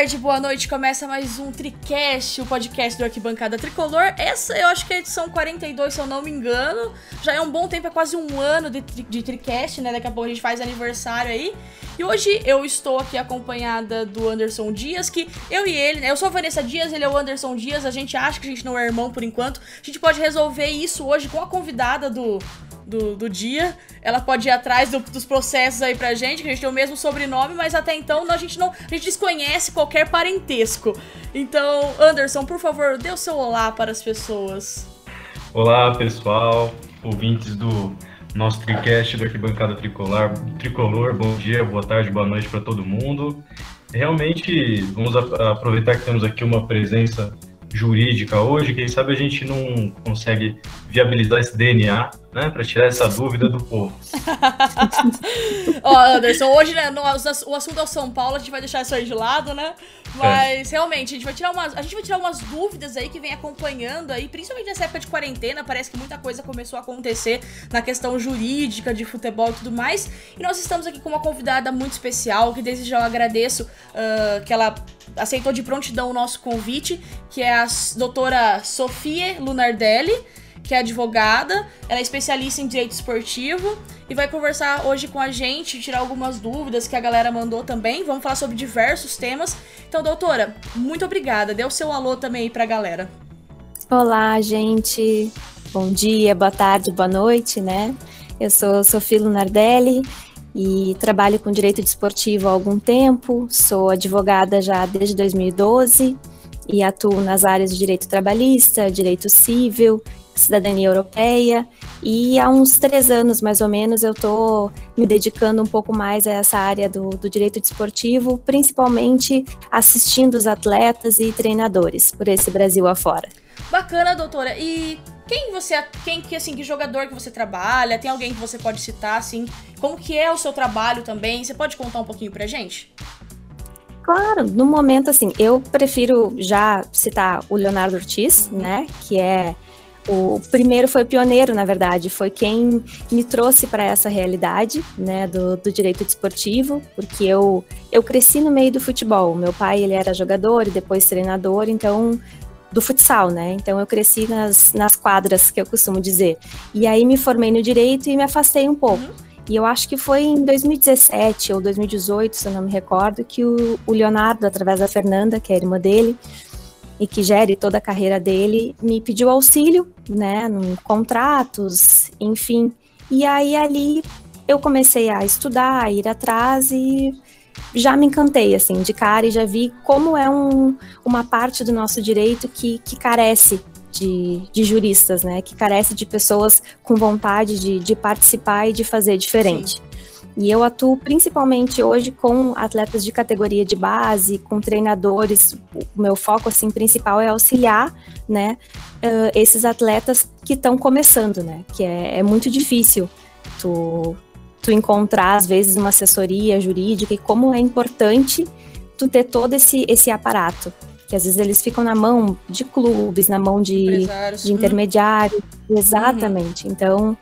tarde, boa noite. Começa mais um Tricast, o podcast do Arquibancada Tricolor. Essa eu acho que é a edição 42, se eu não me engano. Já é um bom tempo, é quase um ano de, de Tricast, né? Daqui a pouco a gente faz aniversário aí. E hoje eu estou aqui acompanhada do Anderson Dias, que eu e ele, né? Eu sou a Vanessa Dias, ele é o Anderson Dias. A gente acha que a gente não é irmão por enquanto. A gente pode resolver isso hoje com a convidada do, do, do dia. Ela pode ir atrás do, dos processos aí pra gente, que a gente tem o mesmo sobrenome, mas até então a gente não. A gente desconhece qualquer parentesco. Então, Anderson, por favor, dê o seu olá para as pessoas. Olá, pessoal, ouvintes do nosso Tricast do Arquibancada Tricolor. Tricolor, bom dia, boa tarde, boa noite para todo mundo. Realmente, vamos aproveitar que temos aqui uma presença jurídica hoje, quem sabe a gente não consegue viabilizar esse DNA, né, para tirar essa dúvida do povo. Ó, Anderson, hoje, né, no, o assunto é o São Paulo, a gente vai deixar isso aí de lado, né? Mas é. realmente, a gente vai tirar umas, a gente vai tirar umas dúvidas aí que vem acompanhando aí, principalmente nessa época de quarentena, parece que muita coisa começou a acontecer na questão jurídica de futebol e tudo mais. E nós estamos aqui com uma convidada muito especial, que desde já eu agradeço uh, que ela aceitou de prontidão o nosso convite, que é a doutora Sofia Lunardelli que é advogada, ela é especialista em direito esportivo e vai conversar hoje com a gente, tirar algumas dúvidas que a galera mandou também. Vamos falar sobre diversos temas. Então, doutora, muito obrigada. Dê o seu alô também aí pra galera. Olá, gente. Bom dia, boa tarde, boa noite, né? Eu sou Sofia Lunardelli e trabalho com direito desportivo há algum tempo. Sou advogada já desde 2012 e atuo nas áreas de direito trabalhista, direito civil cidadania europeia e há uns três anos mais ou menos eu estou me dedicando um pouco mais a essa área do, do direito desportivo, principalmente assistindo os atletas e treinadores por esse Brasil afora. Bacana, doutora. E quem você, quem que assim, que jogador que você trabalha? Tem alguém que você pode citar assim? Como que é o seu trabalho também? Você pode contar um pouquinho pra gente? Claro, no momento assim, eu prefiro já citar o Leonardo Ortiz, né, que é o primeiro foi pioneiro, na verdade, foi quem me trouxe para essa realidade, né, do, do, direito desportivo, porque eu, eu cresci no meio do futebol. Meu pai, ele era jogador e depois treinador, então do futsal, né? Então eu cresci nas, nas quadras, que eu costumo dizer. E aí me formei no direito e me afastei um pouco. Uhum. E eu acho que foi em 2017 ou 2018, se eu não me recordo, que o, o Leonardo, através da Fernanda, que é irmã dele, e que gere toda a carreira dele, me pediu auxílio, né, em contratos, enfim. E aí ali eu comecei a estudar, a ir atrás e já me encantei assim de cara e já vi como é um, uma parte do nosso direito que, que carece de, de, juristas, né? Que carece de pessoas com vontade de, de participar e de fazer diferente. Sim. E eu atuo principalmente hoje com atletas de categoria de base, com treinadores. O meu foco assim principal é auxiliar, né, uh, esses atletas que estão começando, né, que é, é muito difícil tu, tu encontrar às vezes uma assessoria jurídica e como é importante tu ter todo esse esse aparato que às vezes eles ficam na mão de clubes, na mão de, de intermediários, uhum. exatamente. Então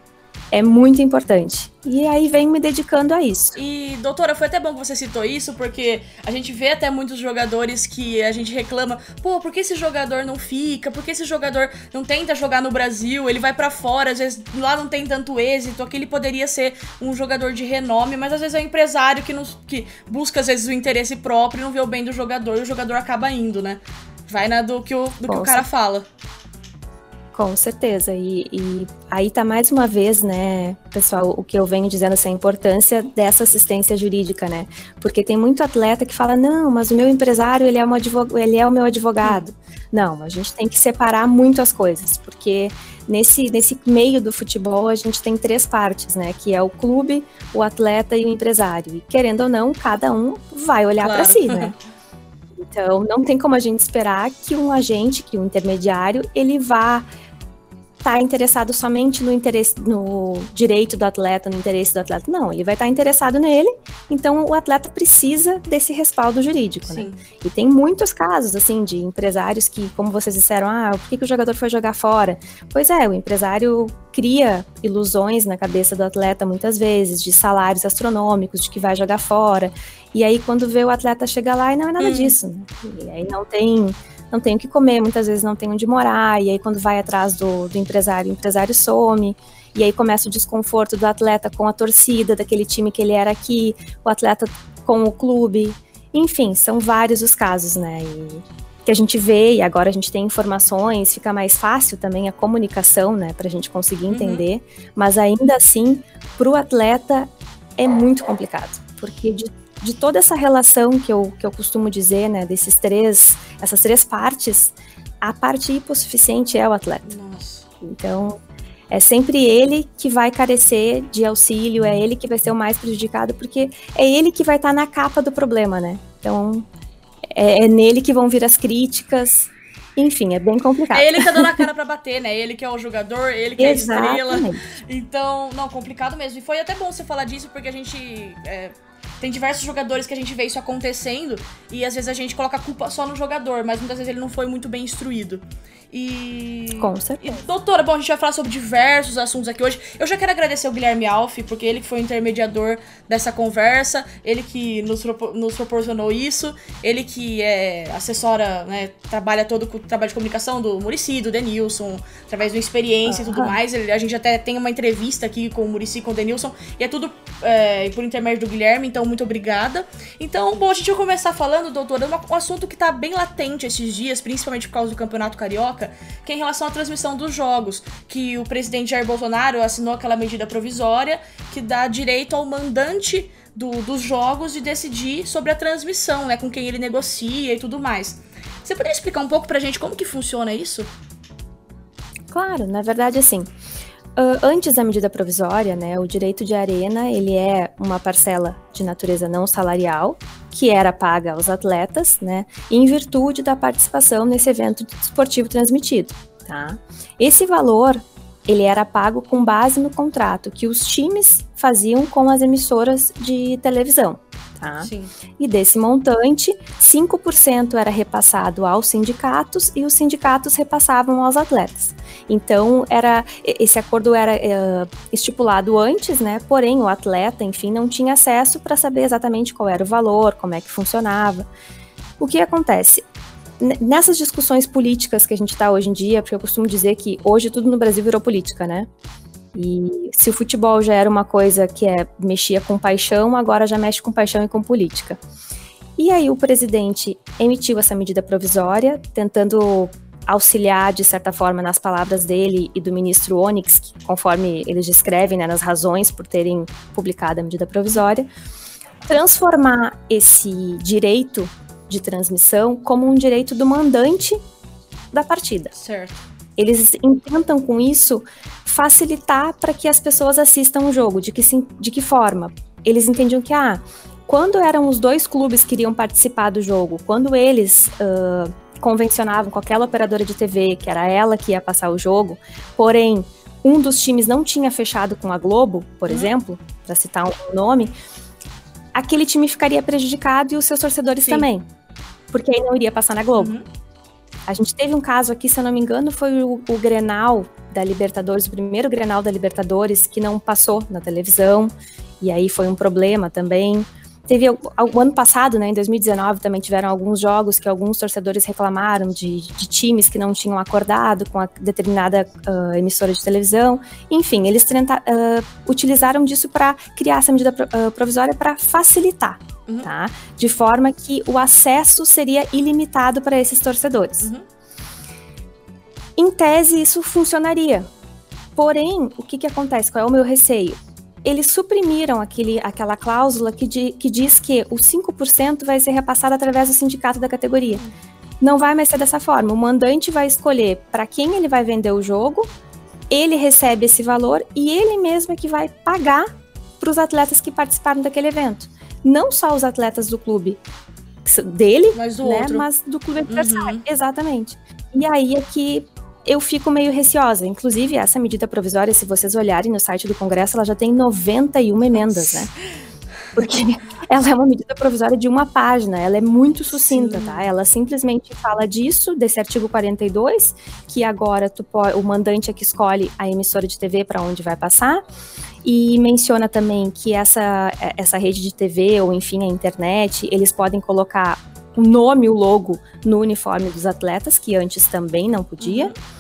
é muito importante. E aí vem me dedicando a isso. E, doutora, foi até bom que você citou isso, porque a gente vê até muitos jogadores que a gente reclama, pô, por que esse jogador não fica? Por que esse jogador não tenta jogar no Brasil? Ele vai para fora, às vezes lá não tem tanto êxito, aqui ele poderia ser um jogador de renome, mas às vezes é um empresário que, não, que busca, às vezes, o interesse próprio e não vê o bem do jogador e o jogador acaba indo, né? Vai na do que o, do que o cara fala. Com certeza. E, e, aí tá mais uma vez, né, pessoal, o que eu venho dizendo, essa importância dessa assistência jurídica, né? Porque tem muito atleta que fala, não, mas o meu empresário, ele é, um advogado, ele é o meu advogado. Não, a gente tem que separar muito as coisas, porque nesse, nesse meio do futebol a gente tem três partes, né? Que é o clube, o atleta e o empresário. E querendo ou não, cada um vai olhar claro. para si, né? Então, não tem como a gente esperar que um agente, que um intermediário, ele vá está interessado somente no interesse, no direito do atleta, no interesse do atleta. Não, ele vai estar tá interessado nele. Então o atleta precisa desse respaldo jurídico, né? E tem muitos casos assim de empresários que, como vocês disseram, ah, por que, que o jogador foi jogar fora? Pois é, o empresário cria ilusões na cabeça do atleta muitas vezes de salários astronômicos, de que vai jogar fora. E aí quando vê o atleta chegar lá e não é nada hum. disso. Né? E aí não tem não tem o que comer, muitas vezes não tem onde morar, e aí quando vai atrás do, do empresário, o empresário some, e aí começa o desconforto do atleta com a torcida daquele time que ele era aqui, o atleta com o clube, enfim, são vários os casos, né? E que a gente vê e agora a gente tem informações, fica mais fácil também a comunicação, né, para a gente conseguir uhum. entender, uhum. mas ainda assim, para o atleta é muito complicado, porque de de toda essa relação que eu, que eu costumo dizer, né, desses três, essas três partes, a parte hipossuficiente é o atleta. Nossa. Então, é sempre ele que vai carecer de auxílio, é ele que vai ser o mais prejudicado, porque é ele que vai estar tá na capa do problema, né? Então, é, é, nele que vão vir as críticas. Enfim, é bem complicado. É ele que tá dando a cara pra bater, né? Ele que é o jogador, ele que Exatamente. é a estrela. Então, não, complicado mesmo. E foi até bom você falar disso, porque a gente. É tem diversos jogadores que a gente vê isso acontecendo e às vezes a gente coloca a culpa só no jogador, mas muitas vezes ele não foi muito bem instruído. E. Com certeza. E, doutora, bom, a gente vai falar sobre diversos assuntos aqui hoje. Eu já quero agradecer o Guilherme Alf, porque ele que foi o intermediador dessa conversa, ele que nos, nos proporcionou isso, ele que é assessora, né, trabalha todo o trabalho de comunicação do Murici, do Denilson, através da experiência uhum. e tudo mais. Ele, a gente até tem uma entrevista aqui com o Murici, com o Denilson, e é tudo é, por intermédio do Guilherme, então muito obrigada. Então, bom, a gente vai começar falando, doutora, um assunto que tá bem latente esses dias, principalmente por causa do Campeonato Carioca que é em relação à transmissão dos jogos, que o presidente Jair Bolsonaro assinou aquela medida provisória que dá direito ao mandante do, dos jogos de decidir sobre a transmissão, né, com quem ele negocia e tudo mais. Você poderia explicar um pouco pra gente como que funciona isso? Claro, na verdade, assim, Uh, antes da medida provisória, né, o direito de arena ele é uma parcela de natureza não salarial que era paga aos atletas, né, em virtude da participação nesse evento esportivo transmitido. Tá? Esse valor ele era pago com base no contrato que os times faziam com as emissoras de televisão. Tá? Sim. E desse montante, 5% era repassado aos sindicatos e os sindicatos repassavam aos atletas. Então, era esse acordo era é, estipulado antes, né? Porém, o atleta, enfim, não tinha acesso para saber exatamente qual era o valor, como é que funcionava. O que acontece? Nessas discussões políticas que a gente está hoje em dia, porque eu costumo dizer que hoje tudo no Brasil virou política, né? E se o futebol já era uma coisa que é, mexia com paixão, agora já mexe com paixão e com política. E aí o presidente emitiu essa medida provisória, tentando auxiliar, de certa forma, nas palavras dele e do ministro Onyx, que, conforme eles descrevem, né, nas razões por terem publicado a medida provisória, transformar esse direito de transmissão como um direito do mandante da partida. Certo. Eles intentam com isso facilitar para que as pessoas assistam o jogo. De que, de que forma? Eles entendiam que, ah, quando eram os dois clubes que iriam participar do jogo, quando eles uh, convencionavam com aquela operadora de TV, que era ela que ia passar o jogo, porém um dos times não tinha fechado com a Globo, por uhum. exemplo, para citar um nome, aquele time ficaria prejudicado e os seus torcedores Sim. também, porque aí não iria passar na Globo. Uhum. A gente teve um caso aqui, se eu não me engano, foi o, o Grenal da Libertadores, o primeiro Grenal da Libertadores, que não passou na televisão, e aí foi um problema também. Teve o, ano passado, né, em 2019, também tiveram alguns jogos que alguns torcedores reclamaram de, de times que não tinham acordado com a determinada uh, emissora de televisão. Enfim, eles tenta, uh, utilizaram disso para criar essa medida uh, provisória para facilitar, uhum. tá? De forma que o acesso seria ilimitado para esses torcedores. Uhum. Em tese, isso funcionaria. Porém, o que, que acontece? Qual é o meu receio? eles suprimiram aquele, aquela cláusula que, di, que diz que o 5% vai ser repassado através do sindicato da categoria. Não vai mais ser dessa forma. O mandante vai escolher para quem ele vai vender o jogo, ele recebe esse valor e ele mesmo é que vai pagar para os atletas que participaram daquele evento. Não só os atletas do clube dele, mas do, né, mas do clube adversário. Uhum. Exatamente. E aí é que eu fico meio receosa. Inclusive, essa medida provisória, se vocês olharem no site do Congresso, ela já tem 91 emendas, né? Porque ela é uma medida provisória de uma página, ela é muito sucinta, Sim. tá? Ela simplesmente fala disso, desse artigo 42, que agora tu pode, o mandante é que escolhe a emissora de TV para onde vai passar, e menciona também que essa, essa rede de TV, ou enfim, a internet, eles podem colocar o nome, o logo no uniforme dos atletas, que antes também não podia. Uhum.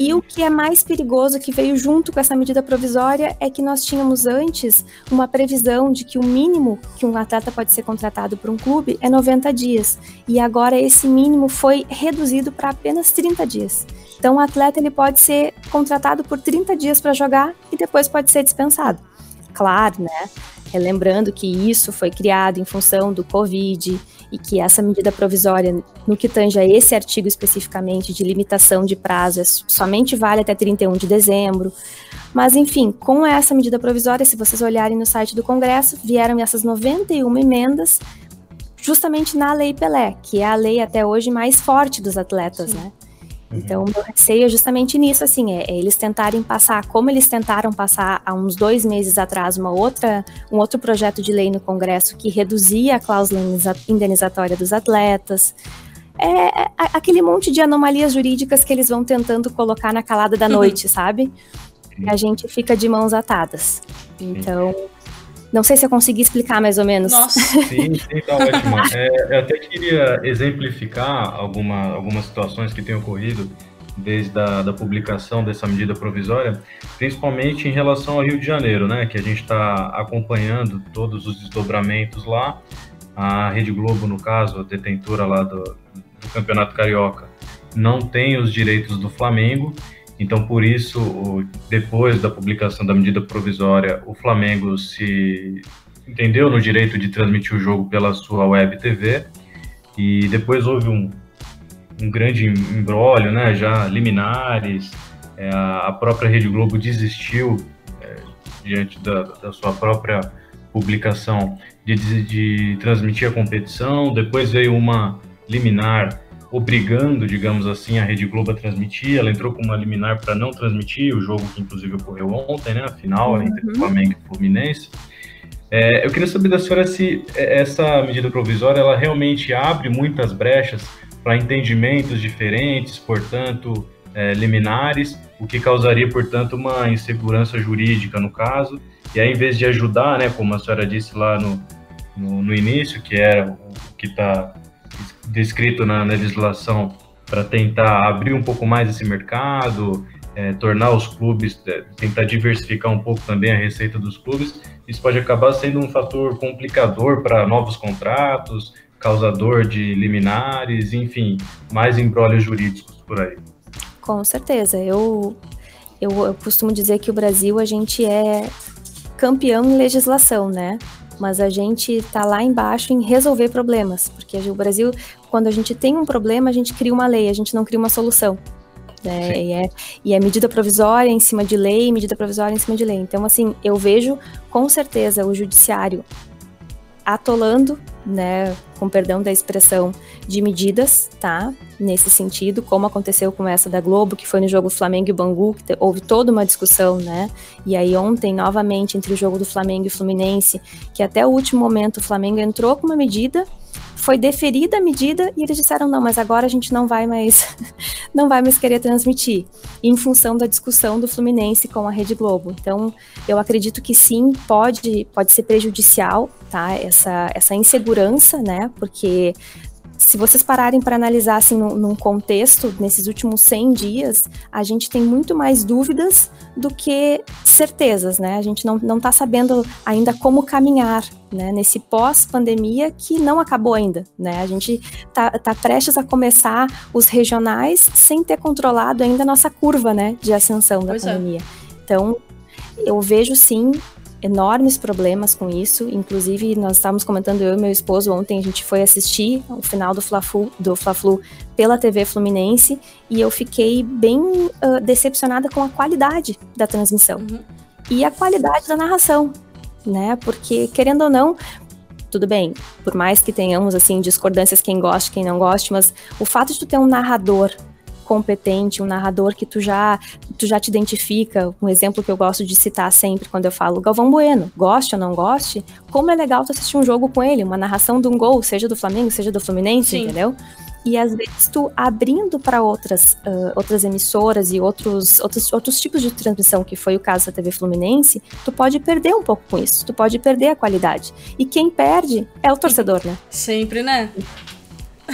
E o que é mais perigoso que veio junto com essa medida provisória é que nós tínhamos antes uma previsão de que o mínimo que um atleta pode ser contratado por um clube é 90 dias. E agora esse mínimo foi reduzido para apenas 30 dias. Então o atleta ele pode ser contratado por 30 dias para jogar e depois pode ser dispensado. Claro, né? Lembrando que isso foi criado em função do Covid e que essa medida provisória, no que tange a esse artigo especificamente de limitação de prazos, somente vale até 31 de dezembro. Mas, enfim, com essa medida provisória, se vocês olharem no site do Congresso, vieram essas 91 emendas justamente na Lei Pelé, que é a lei até hoje mais forte dos atletas, Sim. né? Uhum. Então, meu receio é justamente nisso, assim, é, é, eles tentarem passar, como eles tentaram passar há uns dois meses atrás, uma outra, um outro projeto de lei no Congresso que reduzia a cláusula indenizatória dos atletas. É, é aquele monte de anomalias jurídicas que eles vão tentando colocar na calada da uhum. noite, sabe? E a gente fica de mãos atadas. Então, não sei se eu consegui explicar mais ou menos. Nossa. Sim, sim, tá ótimo. É, eu até queria exemplificar alguma, algumas situações que têm ocorrido desde a da publicação dessa medida provisória, principalmente em relação ao Rio de Janeiro, né, que a gente está acompanhando todos os desdobramentos lá. A Rede Globo, no caso, a detentora lá do, do Campeonato Carioca, não tem os direitos do Flamengo então, por isso, depois da publicação da medida provisória, o Flamengo se entendeu no direito de transmitir o jogo pela sua web TV e depois houve um, um grande embrólio, né? Já liminares, é, a própria Rede Globo desistiu é, diante da, da, sua própria publicação de, de, transmitir a competição. Depois veio uma liminar obrigando, digamos assim, a Rede Globo a transmitir. Ela entrou com uma liminar para não transmitir o jogo que inclusive ocorreu ontem, né? A final uhum. entre Flamengo e Fluminense. É, eu queria saber da senhora se é, essa medida provisória ela realmente abre muitas brechas para entendimentos diferentes, portanto, é, liminares, o que causaria, portanto, uma insegurança jurídica no caso. E aí, em vez de ajudar, né, como a senhora disse lá no, no, no início, que era o que está descrito na legislação para tentar abrir um pouco mais esse mercado, é, tornar os clubes, é, tentar diversificar um pouco também a receita dos clubes, isso pode acabar sendo um fator complicador para novos contratos, causador de liminares, enfim, mais embrólios jurídicos por aí. Com certeza. Eu, eu, eu costumo dizer que o Brasil, a gente é campeão em legislação, né? Mas a gente está lá embaixo em resolver problemas, porque o Brasil, quando a gente tem um problema, a gente cria uma lei, a gente não cria uma solução. Né? E, é, e é medida provisória em cima de lei, medida provisória em cima de lei. Então, assim, eu vejo com certeza o judiciário atolando, né, com perdão da expressão, de medidas, tá? Nesse sentido, como aconteceu com essa da Globo, que foi no jogo Flamengo e Bangu, que houve toda uma discussão, né? E aí ontem, novamente, entre o jogo do Flamengo e Fluminense, que até o último momento o Flamengo entrou com uma medida foi deferida a medida e eles disseram não, mas agora a gente não vai mais não vai mais querer transmitir, em função da discussão do Fluminense com a Rede Globo. Então, eu acredito que sim, pode pode ser prejudicial, tá? Essa essa insegurança, né? Porque se vocês pararem para analisar assim num, num, contexto, nesses últimos 100 dias, a gente tem muito mais dúvidas do que certezas, né? A gente não está sabendo ainda como caminhar né, nesse pós-pandemia que não acabou ainda, né? A gente está tá prestes a começar os regionais sem ter controlado ainda a nossa curva, né, de ascensão da pois é. pandemia. É. Então, eu vejo sim enormes problemas com isso. Inclusive, nós estávamos comentando, eu e meu esposo, ontem a gente foi assistir o final do Fla-Flu, do Fla-Flu pela TV Fluminense e eu fiquei bem uh, decepcionada com a qualidade da transmissão uhum. e a qualidade da narração, né? Porque, querendo ou não, tudo bem, por mais que tenhamos, assim, discordâncias, quem goste, quem não goste, mas o fato de tu ter um narrador competente, um narrador que tu já, tu já te identifica, um exemplo que eu gosto de citar sempre quando eu falo Galvão Bueno, goste ou não goste, como é legal tu assistir um jogo com ele, uma narração de um gol, seja do Flamengo, seja do Fluminense, Sim. entendeu? E às vezes tu abrindo para outras, uh, outras emissoras e outros, outros, outros tipos de transmissão, que foi o caso da TV Fluminense, tu pode perder um pouco com isso, tu pode perder a qualidade. E quem perde é o torcedor, né? Sempre, né?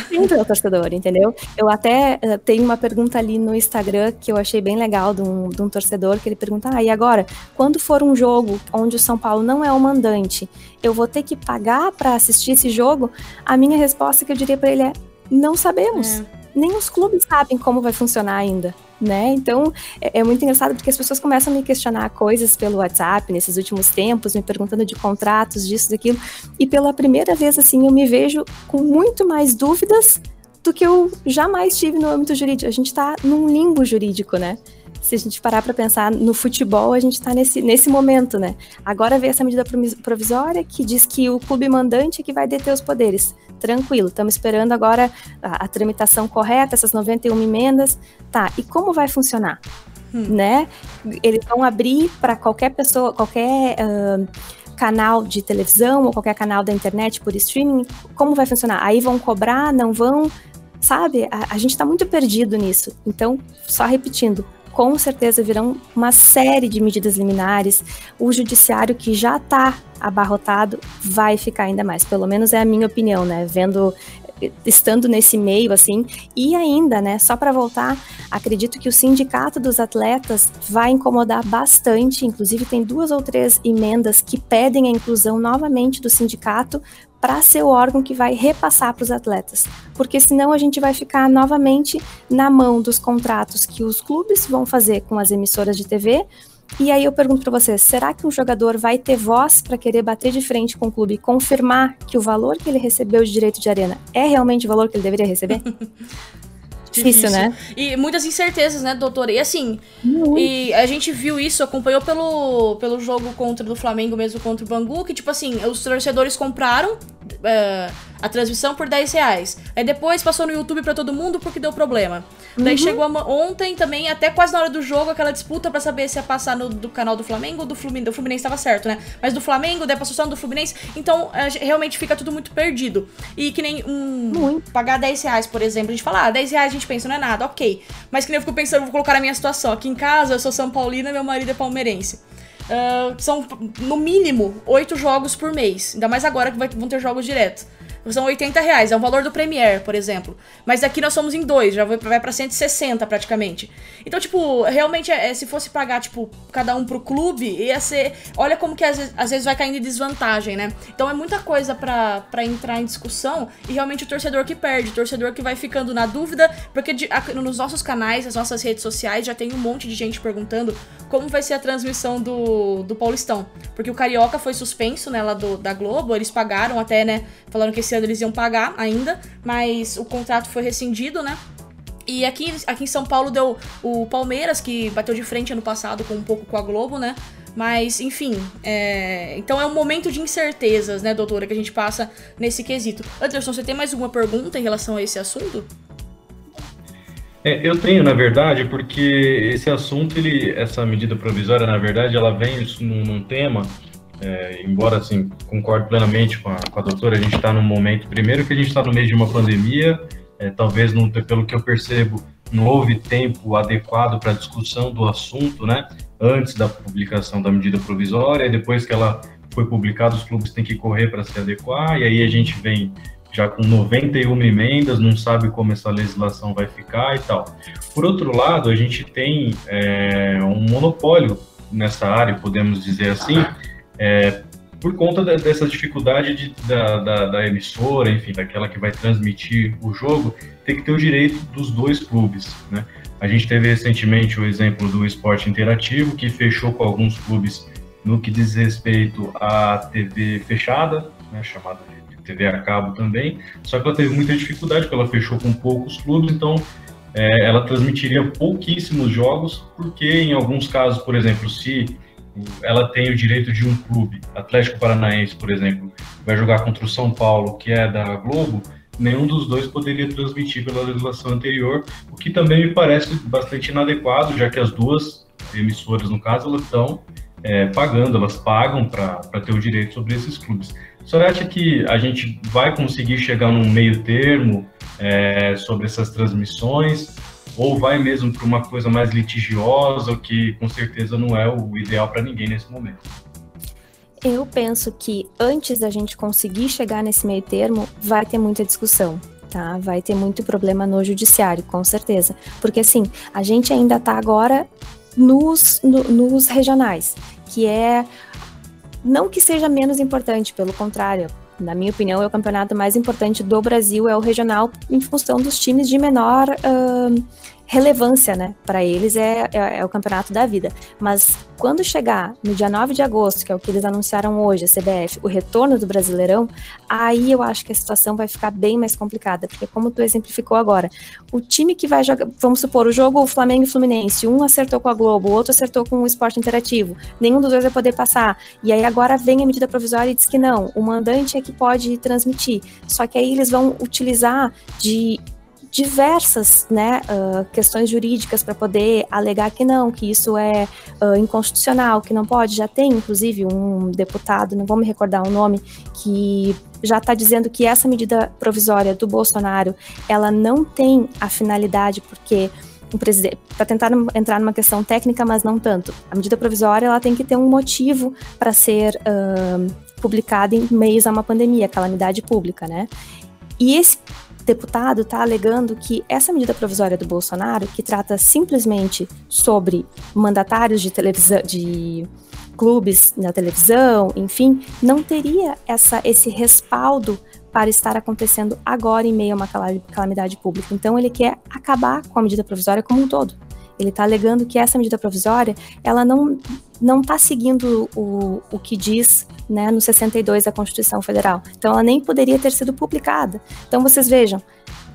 Sempre é o torcedor, entendeu? Eu até uh, tenho uma pergunta ali no Instagram que eu achei bem legal de um, de um torcedor, que ele pergunta, ah, e agora, quando for um jogo onde o São Paulo não é o mandante, eu vou ter que pagar para assistir esse jogo? A minha resposta que eu diria para ele é, não sabemos. É. Nem os clubes sabem como vai funcionar ainda. Né? Então é, é, muito engraçado porque as pessoas começam a me questionar coisas pelo WhatsApp nesses últimos tempos, me perguntando de contratos, disso, daquilo. E pela primeira vez, assim, eu me vejo com muito mais dúvidas do que eu jamais tive no âmbito jurídico. A gente está num limbo jurídico, né? Se a gente parar para pensar no futebol, a gente está nesse, nesse momento, né? Agora vem essa medida provisória que diz que o clube mandante é que vai deter os poderes. Tranquilo, estamos esperando agora a, a, tramitação correta, essas 91 emendas. Tá, e como vai funcionar? Hum. Né? Eles vão abrir para qualquer pessoa, qualquer. Uh, canal de televisão ou qualquer canal da internet por streaming, como vai funcionar? Aí vão cobrar, não vão? Sabe? A, a gente está muito perdido nisso. Então, só repetindo, com certeza virão uma série de medidas liminares. O judiciário que já está abarrotado vai ficar ainda mais. Pelo menos é a minha opinião, né? Vendo estando nesse meio assim e ainda, né, só para voltar, acredito que o sindicato dos atletas vai incomodar bastante, inclusive tem duas ou três emendas que pedem a inclusão novamente do sindicato para ser o órgão que vai repassar para os atletas, porque senão a gente vai ficar novamente na mão dos contratos que os clubes vão fazer com as emissoras de TV. E aí eu pergunto para vocês, será que um jogador vai ter voz para querer bater de frente com o clube e confirmar que o valor que ele recebeu de direito de arena é realmente o valor que ele deveria receber? Difícil, né? E muitas incertezas, né, doutora? E assim, e a gente viu isso, acompanhou pelo, pelo jogo contra do Flamengo mesmo contra o Bangu, que tipo assim, os torcedores compraram uh, a transmissão por 10 reais. Aí depois passou no YouTube para todo mundo porque deu problema. Daí uhum. chegou ontem também, até quase na hora do jogo, aquela disputa para saber se ia passar no do canal do Flamengo ou do Fluminense. Do Fluminense tava certo, né? Mas do Flamengo, daí passou só no do Fluminense. Então, realmente fica tudo muito perdido. E que nem um. Muito. Pagar 10 reais, por exemplo. A gente fala, ah, 10 reais a gente pensa, não é nada, ok. Mas que nem eu fico pensando, vou colocar na minha situação. Aqui em casa, eu sou São Paulina, meu marido é palmeirense. Uh, são, no mínimo, oito jogos por mês. Ainda mais agora que vai, vão ter jogos direto são 80 reais, é o valor do Premiere, por exemplo. Mas aqui nós somos em dois, já vai, pra 160 praticamente. Então, tipo, realmente, é, se fosse pagar, tipo, cada um pro clube, ia ser. Olha como que às vezes, às vezes vai caindo em desvantagem, né? Então é muita coisa pra, entrar em discussão e realmente o torcedor que perde, o torcedor que vai ficando na dúvida, porque de, a, nos nossos canais, nas nossas redes sociais, já tem um monte de gente perguntando como vai ser a transmissão do, do Paulistão. Porque o Carioca foi suspenso, né, lá do, da Globo, eles pagaram até, né, falando que esse ano eles iam pagar ainda, mas o contrato foi rescindido, né? E aqui, aqui em São Paulo deu o Palmeiras, que bateu de frente ano passado com um pouco com a Globo, né? Mas, enfim, é... então é um momento de incertezas, né, doutora, que a gente passa nesse quesito. Anderson, você tem mais alguma pergunta em relação a esse assunto? É, eu tenho, na verdade, porque esse assunto, ele, essa medida provisória, na verdade, ela vem num, num tema é, embora assim concordo plenamente com a, com a doutora, a gente está num momento, primeiro que a gente está no meio de uma pandemia, é, talvez não, pelo que eu percebo, não houve tempo adequado para discussão do assunto, né? Antes da publicação da medida provisória, e depois que ela foi publicada, os clubes têm que correr para se adequar, e aí a gente vem já com 91 emendas, não sabe como essa legislação vai ficar e tal. Por outro lado, a gente tem é, um monopólio nessa área, podemos dizer assim, é, por conta de, dessa dificuldade de, da, da, da, emissora, enfim, daquela que vai transmitir o jogo, tem que ter o direito dos dois clubes, né? A gente teve recentemente o exemplo do esporte interativo, que fechou com alguns clubes no que diz respeito à TV fechada, né, chamada de TV a cabo também, só que ela teve muita dificuldade, porque ela fechou com poucos clubes, então é, ela transmitiria pouquíssimos jogos, porque em alguns casos, por exemplo, se ela tem o direito de um clube, Atlético Paranaense, por exemplo, vai jogar contra o São Paulo, que é da Globo, nenhum dos dois poderia transmitir pela legislação anterior, o que também me parece bastante inadequado, já que as duas emissoras, no caso, elas estão é, pagando, elas pagam para ter o direito sobre esses clubes. A senhora acha que a gente vai conseguir chegar num meio termo é, sobre essas transmissões? Ou vai mesmo para uma coisa mais litigiosa, o que com certeza não é o ideal para ninguém nesse momento? Eu penso que antes da gente conseguir chegar nesse meio termo, vai ter muita discussão. Tá? Vai ter muito problema no judiciário, com certeza. Porque assim, a gente ainda está agora nos, no, nos regionais, que é não que seja menos importante, pelo contrário. Na minha opinião, é o campeonato mais importante do Brasil, é o regional, em função dos times de menor uh, relevância, né? Para eles é, é, é, o campeonato da vida. Mas quando chegar no dia 9 de agosto, que é o que eles anunciaram hoje, a CBF, o retorno do Brasileirão, aí eu acho que a situação vai ficar bem mais complicada, porque como tu exemplificou agora, o time que vai jogar, vamos supor, o jogo Flamengo e Fluminense, um acertou com a Globo, o outro acertou com o esporte interativo, nenhum dos dois vai poder passar, e aí agora vem a medida provisória e diz que não, o mandante é que pode transmitir, só que aí eles vão utilizar de diversas né, uh, questões jurídicas para poder alegar que não, que isso é uh, inconstitucional, que não pode. Já tem, inclusive, um deputado, não vou me recordar o nome, que já está dizendo que essa medida provisória do Bolsonaro ela não tem a finalidade porque para tentar entrar numa questão técnica, mas não tanto. A medida provisória ela tem que ter um motivo para ser uh, publicada em meio a uma pandemia, calamidade pública, né? E esse deputado está alegando que essa medida provisória do Bolsonaro, que trata simplesmente sobre mandatários de televisão, de clubes na televisão, enfim, não teria essa, esse respaldo para estar acontecendo agora em meio a uma calamidade pública. Então ele quer acabar com a medida provisória como um todo. Ele está alegando que essa medida provisória ela não não está seguindo o, o que diz né, no 62 da Constituição Federal. Então ela nem poderia ter sido publicada. Então vocês vejam,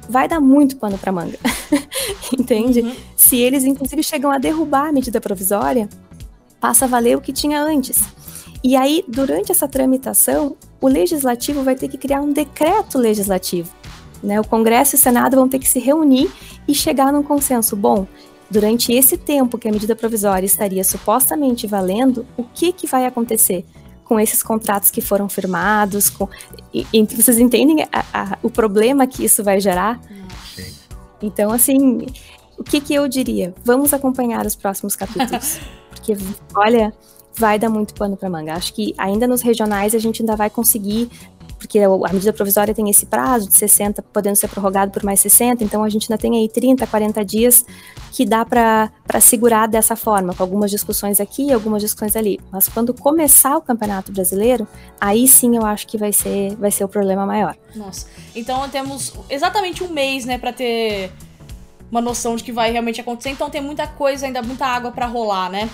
vai dar muito pano para manga, entende? Uhum. Se eles inclusive chegam a derrubar a medida provisória, passa a valer o que tinha antes. E aí, durante essa tramitação, o legislativo vai ter que criar um decreto legislativo. Né? O Congresso e o Senado vão ter que se reunir e chegar num consenso. Bom, durante esse tempo que a medida provisória estaria supostamente valendo, o que, que vai acontecer com esses contratos que foram firmados? Com... E, e vocês entendem a, a, o problema que isso vai gerar? Sim. Então, assim, o que, que eu diria? Vamos acompanhar os próximos capítulos. Porque, olha, vai dar muito pano para manga. Acho que ainda nos regionais a gente ainda vai conseguir porque a medida provisória tem esse prazo de 60, podendo ser prorrogado por mais 60, então a gente ainda tem aí 30, 40 dias que dá para segurar dessa forma, com algumas discussões aqui e algumas discussões ali. Mas quando começar o Campeonato Brasileiro, aí sim eu acho que vai ser, vai ser o problema maior. Nossa, então temos exatamente um mês, né, para ter uma noção de que vai realmente acontecer, então tem muita coisa, ainda muita água para rolar, né?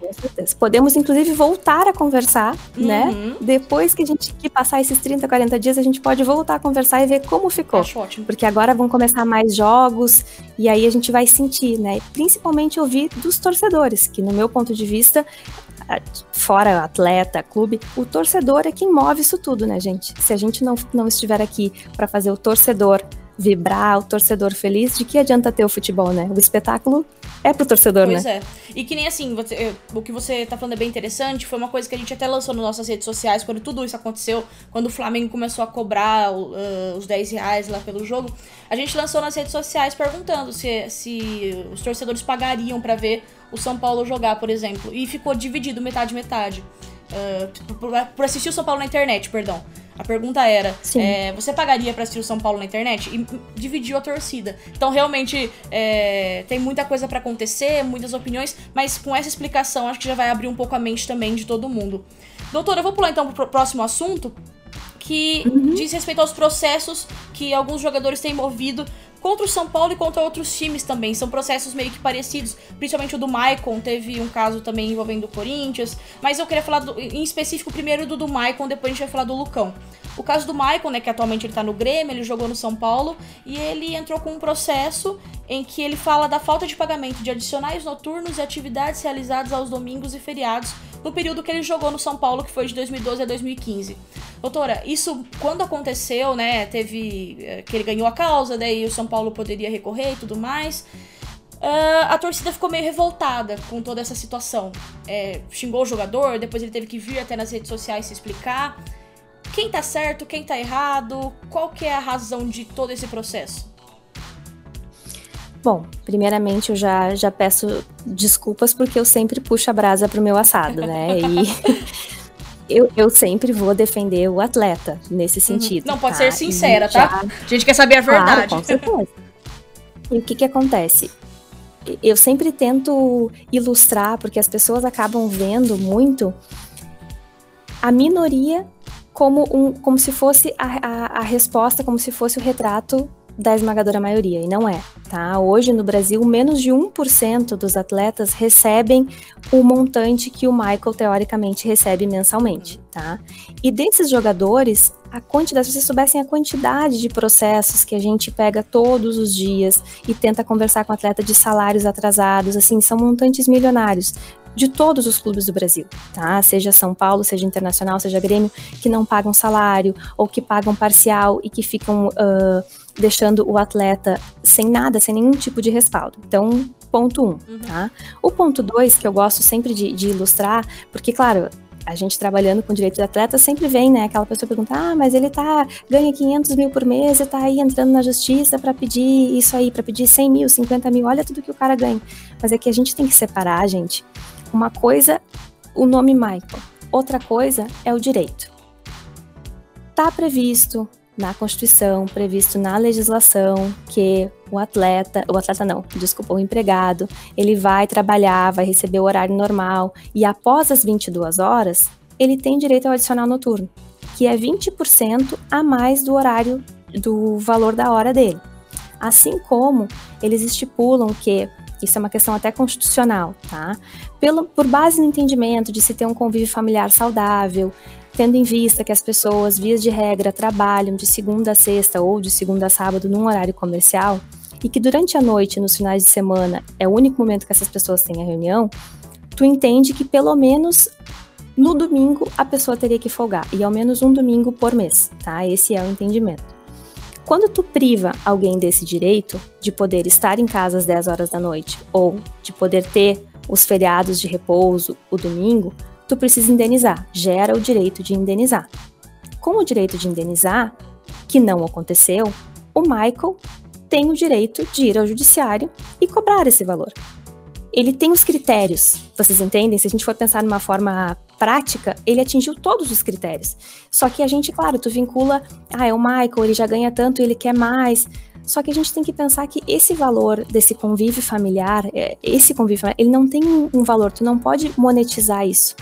Com certeza. Podemos, inclusive, voltar a conversar, né? uhum. né? Depois que a gente que passar esses 30, 40 dias, a gente pode voltar a conversar e ver como ficou. Acho ótimo. Porque agora vão começar mais jogos e aí a gente vai sentir, né? Principalmente ouvir dos torcedores, que no meu ponto de vista, fora atleta, clube, o torcedor é quem move isso tudo, né, gente? Se a gente não, não estiver aqui para fazer o torcedor vibrar, o torcedor feliz, de que adianta ter o futebol, né? O espetáculo é pro torcedor, pois né? Pois é. E que nem assim, você, o que você tá falando é bem interessante, foi uma coisa que a gente até lançou nas nossas redes sociais quando tudo isso aconteceu, quando o Flamengo começou a cobrar uh, os 10 reais lá pelo jogo. A gente lançou nas redes sociais perguntando se, se os torcedores pagariam para ver o São Paulo jogar, por exemplo. E ficou dividido metade-metade. Uh, por, por assistir o São Paulo na internet, perdão. A pergunta era: é, você pagaria para assistir o São Paulo na internet? E dividiu a torcida. Então, realmente, é, tem muita coisa para acontecer, muitas opiniões, mas com essa explicação, acho que já vai abrir um pouco a mente também de todo mundo. Doutora, eu vou pular então pro próximo assunto, que uhum. diz respeito aos processos que alguns jogadores têm movido contra o São Paulo e contra outros times também. São processos meio que parecidos, principalmente o do Maicon, teve um caso também envolvendo o Corinthians, mas eu queria falar do, em específico primeiro do do Maicon, depois a gente vai falar do Lucão. O caso do Maicon, né, que atualmente ele tá no Grêmio, ele jogou no São Paulo e ele entrou com um processo em que ele fala da falta de pagamento de adicionais noturnos e atividades realizadas aos domingos e feriados no período que ele jogou no São Paulo, que foi de 2012 a 2015. Doutora, isso quando aconteceu, né? Teve eh, que ele ganhou a causa, daí o São Paulo poderia recorrer e tudo mais. Uh, a torcida ficou meio revoltada com toda essa situação. É, xingou o jogador, depois ele teve que vir até nas redes sociais se explicar. Quem tá certo, quem tá errado? Qual que é a razão de todo esse processo? Bom, primeiramente eu já, já peço desculpas porque eu sempre puxo a brasa pro meu assado, né? E eu, eu sempre vou defender o atleta nesse uhum. sentido. Não, pode tá? ser sincera, tá? Já... A gente quer saber a verdade. Claro, com certeza. E o que que acontece? Eu sempre tento ilustrar, porque as pessoas acabam vendo muito a minoria como, um, como se fosse a, a, a resposta, como se fosse o retrato da esmagadora maioria, e não é, tá? Hoje no Brasil, menos de 1% dos atletas recebem o montante que o Michael teoricamente recebe mensalmente, tá? E desses jogadores, a quantidade, se vocês soubessem a quantidade de processos que a gente pega todos os dias e tenta conversar com atleta de salários atrasados, assim, são montantes milionários de todos os clubes do Brasil, tá? Seja São Paulo, seja Internacional, seja Grêmio, que não pagam salário ou que pagam parcial e que ficam uh, deixando o atleta sem nada, sem nenhum tipo de respaldo. Então, ponto um, uhum. tá? O ponto dois, que eu gosto sempre de, de ilustrar, porque, claro, a gente trabalhando com direito de atleta sempre vem, né? Aquela pessoa pergunta: ah, mas ele tá ganha 500 mil por mês e tá aí entrando na justiça para pedir isso aí, para pedir 100 mil, 50 mil, olha tudo que o cara ganha. Mas é que a gente tem que separar, gente. Uma coisa, o nome Michael. Outra coisa é o direito. Tá previsto na Constituição, previsto na legislação, que o atleta, o atleta não, desculpa, o empregado, ele vai trabalhar, vai receber o horário normal e após as 22 horas, ele tem direito ao adicional noturno, que é 20% a mais do horário do valor da hora dele. Assim como eles estipulam que isso é uma questão até constitucional, tá? Pelo, por base no entendimento de se ter um convívio familiar saudável, tendo em vista que as pessoas, vias de regra, trabalham de segunda a sexta ou de segunda a sábado num horário comercial, e que durante a noite, nos finais de semana, é o único momento que essas pessoas têm a reunião, tu entende que pelo menos no domingo a pessoa teria que folgar, e ao menos um domingo por mês, tá? Esse é o entendimento. Quando tu priva alguém desse direito de poder estar em casa às 10 horas da noite ou de poder ter os feriados de repouso o domingo, tu precisa indenizar, gera o direito de indenizar. Com o direito de indenizar, que não aconteceu, o Michael tem o direito de ir ao judiciário e cobrar esse valor. Ele tem os critérios, vocês entendem? Se a gente for pensar numa forma prática, ele atingiu todos os critérios. Só que a gente, claro, tu vincula, ah, é o Michael, ele já ganha tanto, ele quer mais. Só que a gente tem que pensar que esse valor desse convívio familiar, é, esse convívio ele não tem um valor, tu não pode monetizar isso.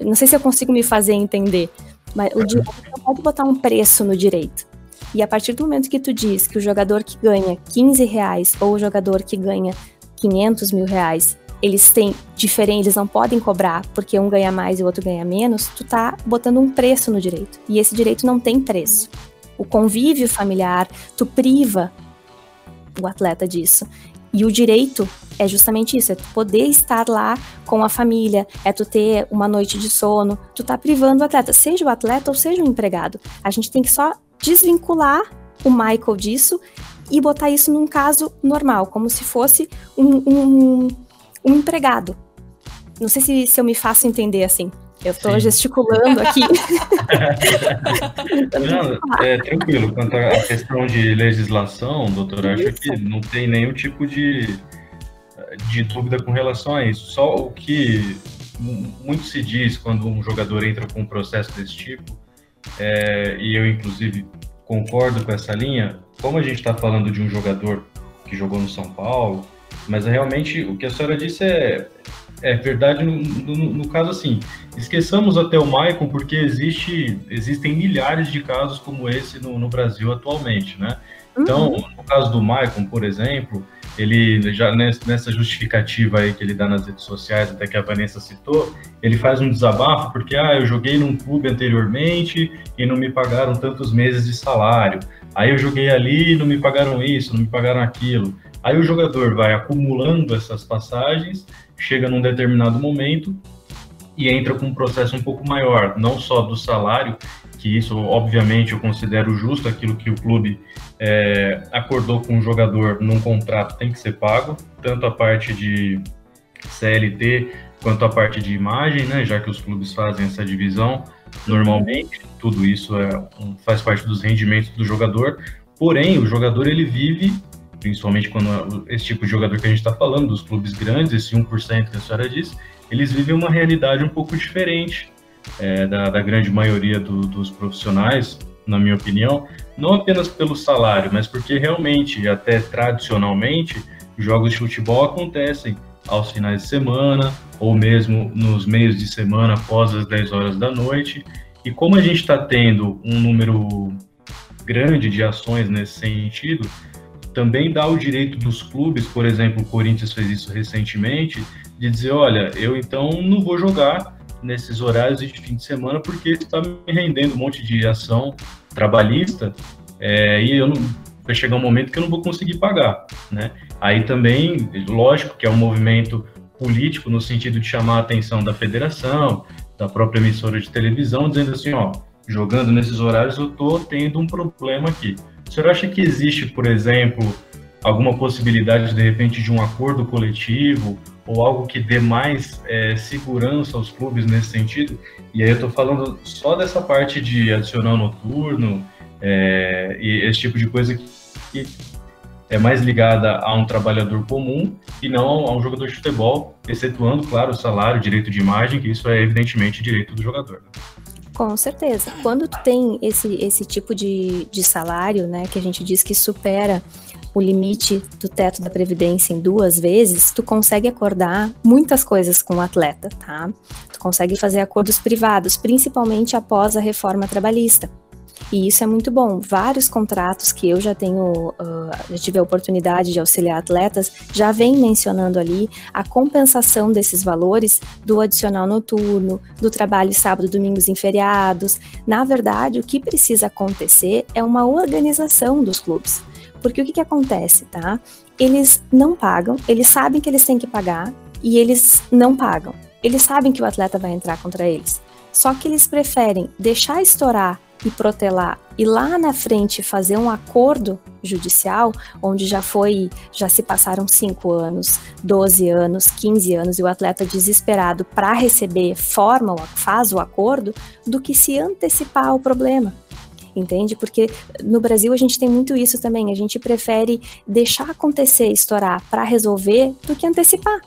Não sei se eu consigo me fazer entender, mas o direito não pode botar um preço no direito. E a partir do momento que tu diz que o jogador que ganha 15 reais ou o jogador que ganha 500 mil reais, eles têm diferente, eles não podem cobrar porque um ganha mais e o outro ganha menos, tu tá botando um preço no direito. E esse direito não tem preço. O convívio familiar, tu priva o atleta disso. E o direito é justamente isso, é tu poder estar lá com a família, é tu ter uma noite de sono, tu tá privando o atleta, seja o atleta ou seja o empregado. A gente tem que só desvincular o Michael disso e botar isso num caso normal, como se fosse um, um, um empregado. Não sei se, se eu me faço entender assim. Eu estou gesticulando aqui. não, é tranquilo. Quanto à questão de legislação, doutor, acho que não tem nenhum tipo de, de dúvida com relação a isso. Só o que muito se diz quando um jogador entra com um processo desse tipo, é, e eu inclusive concordo com essa linha, como a gente está falando de um jogador que jogou no São Paulo, mas realmente o que a senhora disse é, é verdade no, no, no, caso assim. Esqueçamos até o Maicon, porque existe, existem milhares de casos como esse no, no Brasil atualmente, né? Então, uhum. no caso do Maicon, por exemplo, ele já nessa justificativa aí que ele dá nas redes sociais, até que a Vanessa citou, ele faz um desabafo porque ah, eu joguei num clube anteriormente e não me pagaram tantos meses de salário. Aí eu joguei ali e não me pagaram isso, não me pagaram aquilo. Aí o jogador vai acumulando essas passagens, chega num determinado momento e entra com um processo um pouco maior, não só do salário, que isso, obviamente, eu considero justo, aquilo que o clube é, acordou com o jogador num contrato tem que ser pago, tanto a parte de CLT quanto a parte de imagem, né, já que os clubes fazem essa divisão normalmente, tudo isso é, faz parte dos rendimentos do jogador, porém, o jogador ele vive, principalmente quando esse tipo de jogador que a gente está falando, dos clubes grandes, esse 1% que a senhora disse, eles vivem uma realidade um pouco diferente é, da, da, grande maioria do, dos profissionais, na minha opinião, não apenas pelo salário, mas porque realmente, até tradicionalmente, jogos de futebol acontecem aos finais de semana, ou mesmo nos meios de semana após as 10 horas da noite. E como a gente está tendo um número grande de ações nesse sentido, também dá o direito dos clubes, por exemplo, o Corinthians fez isso recentemente, de dizer, olha, eu então não vou jogar nesses horários de fim de semana porque está me rendendo um monte de ação trabalhista é, e eu não vai chegar um momento que eu não vou conseguir pagar, né? Aí também, lógico que é um movimento político no sentido de chamar a atenção da federação, da própria emissora de televisão, dizendo assim, ó, jogando nesses horários eu tô tendo um problema aqui. O senhor acha que existe, por exemplo, alguma possibilidade de repente de um acordo coletivo ou algo que dê mais é, segurança aos clubes nesse sentido. E aí eu estou falando só dessa parte de adicional noturno é, e esse tipo de coisa que, que, é mais ligada a um trabalhador comum e não a um jogador de futebol, excetuando, claro, o salário, direito de imagem, que isso é evidentemente direito do jogador. Né? Com certeza. Quando tu tem esse, esse tipo de, de salário, né, que a gente diz que supera o limite do teto da previdência em duas vezes, tu consegue acordar muitas coisas com o atleta, tá? Tu consegue fazer acordos privados, principalmente após a reforma trabalhista. E isso é muito bom. Vários contratos que eu já tenho, uh, já tive a oportunidade de auxiliar atletas, já vem mencionando ali a compensação desses valores do adicional noturno, do trabalho sábado, domingos em feriados. Na verdade, o que precisa acontecer é uma organização dos clubes. Porque o que, que acontece, tá? Eles não pagam, eles sabem que eles têm que pagar e eles não pagam. Eles sabem que o atleta vai entrar contra eles. Só que eles preferem deixar estourar e protelar e lá na frente fazer um acordo judicial, onde já foi, já se passaram 5 anos, 12 anos, 15 anos, e o atleta desesperado para receber forma, faz o acordo, do que se antecipar ao problema entende? Porque no Brasil a gente tem muito isso também, a gente prefere deixar acontecer, estourar para resolver do que antecipar.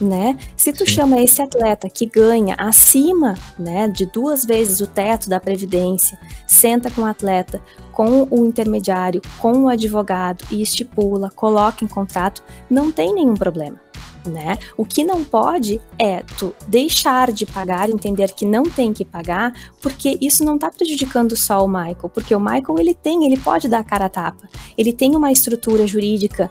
Né? Se tu Sim. chama esse atleta que ganha acima, né, de duas vezes o teto da previdência, senta com o atleta, com o intermediário, com o advogado e estipula, coloca em contrato, não tem nenhum problema né? O que não pode é tu deixar de pagar, entender que não tem que pagar, porque isso não está prejudicando só o Michael, porque o Michael ele tem, ele pode dar a cara a tapa, ele tem uma estrutura jurídica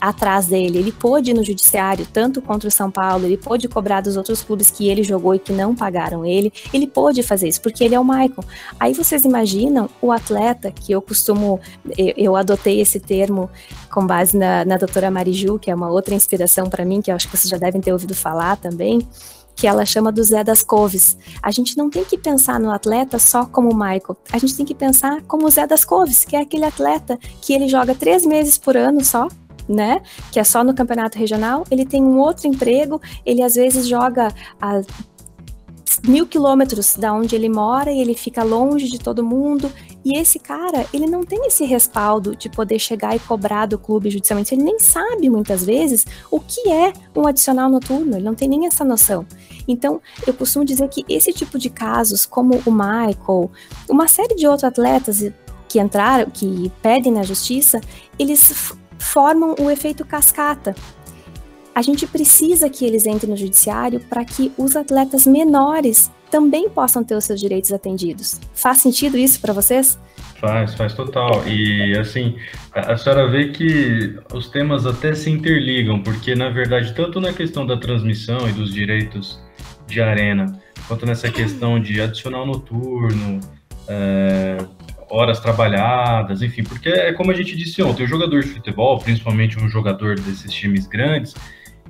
atrás dele. Ele pôde ir no judiciário, tanto contra o São Paulo, ele pôde cobrar dos outros clubes que ele jogou e que não pagaram ele. Ele pôde fazer isso, porque ele é o Michael. Aí vocês imaginam o atleta, que eu costumo, eu, eu adotei esse termo com base na, na doutora Mariju, que é uma outra inspiração para mim, que eu acho que vocês já devem ter ouvido falar também que ela chama do Zé das Coves. A gente não tem que pensar no atleta só como o Michael, a gente tem que pensar como o Zé das Coves, que é aquele atleta que ele joga três meses por ano só, né? Que é só no campeonato regional. Ele tem um outro emprego, ele às vezes joga a mil quilômetros da onde ele mora e ele fica longe de todo mundo. E esse cara, ele não tem esse respaldo de poder chegar e cobrar do clube judicialmente. Ele nem sabe muitas vezes o que é um adicional noturno, ele não tem nem essa noção. Então, eu costumo dizer que esse tipo de casos, como o Michael, uma série de outros atletas que entraram, que pedem na justiça, eles formam o efeito cascata. A gente precisa que eles entrem no judiciário para que os atletas menores também possam ter os seus direitos atendidos. Faz sentido isso para vocês? Faz, faz total. E assim, a senhora vê que os temas até se interligam, porque na verdade, tanto na questão da transmissão e dos direitos de arena, quanto nessa questão de adicional noturno, é, horas trabalhadas, enfim, porque é como a gente disse ontem, o jogador de futebol, principalmente um jogador desses times grandes,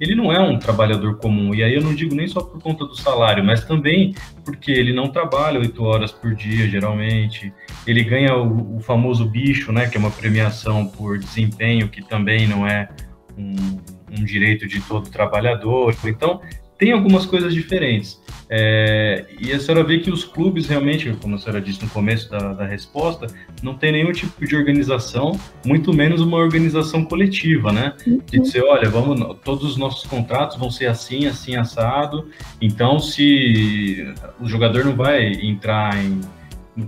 ele não é um trabalhador comum. E aí eu não digo nem só por conta do salário, mas também porque ele não trabalha oito horas por dia, geralmente. Ele ganha o, o, famoso bicho, né, que é uma premiação por desempenho, que também não é um, um direito de todo trabalhador. Então, tem algumas coisas diferentes. É, e a senhora vê que os clubes realmente, como a senhora disse no começo da, da, resposta, não tem nenhum tipo de organização, muito menos uma organização coletiva, né? De dizer, olha, vamos, todos os nossos contratos vão ser assim, assim, assado. Então, se o jogador não vai entrar em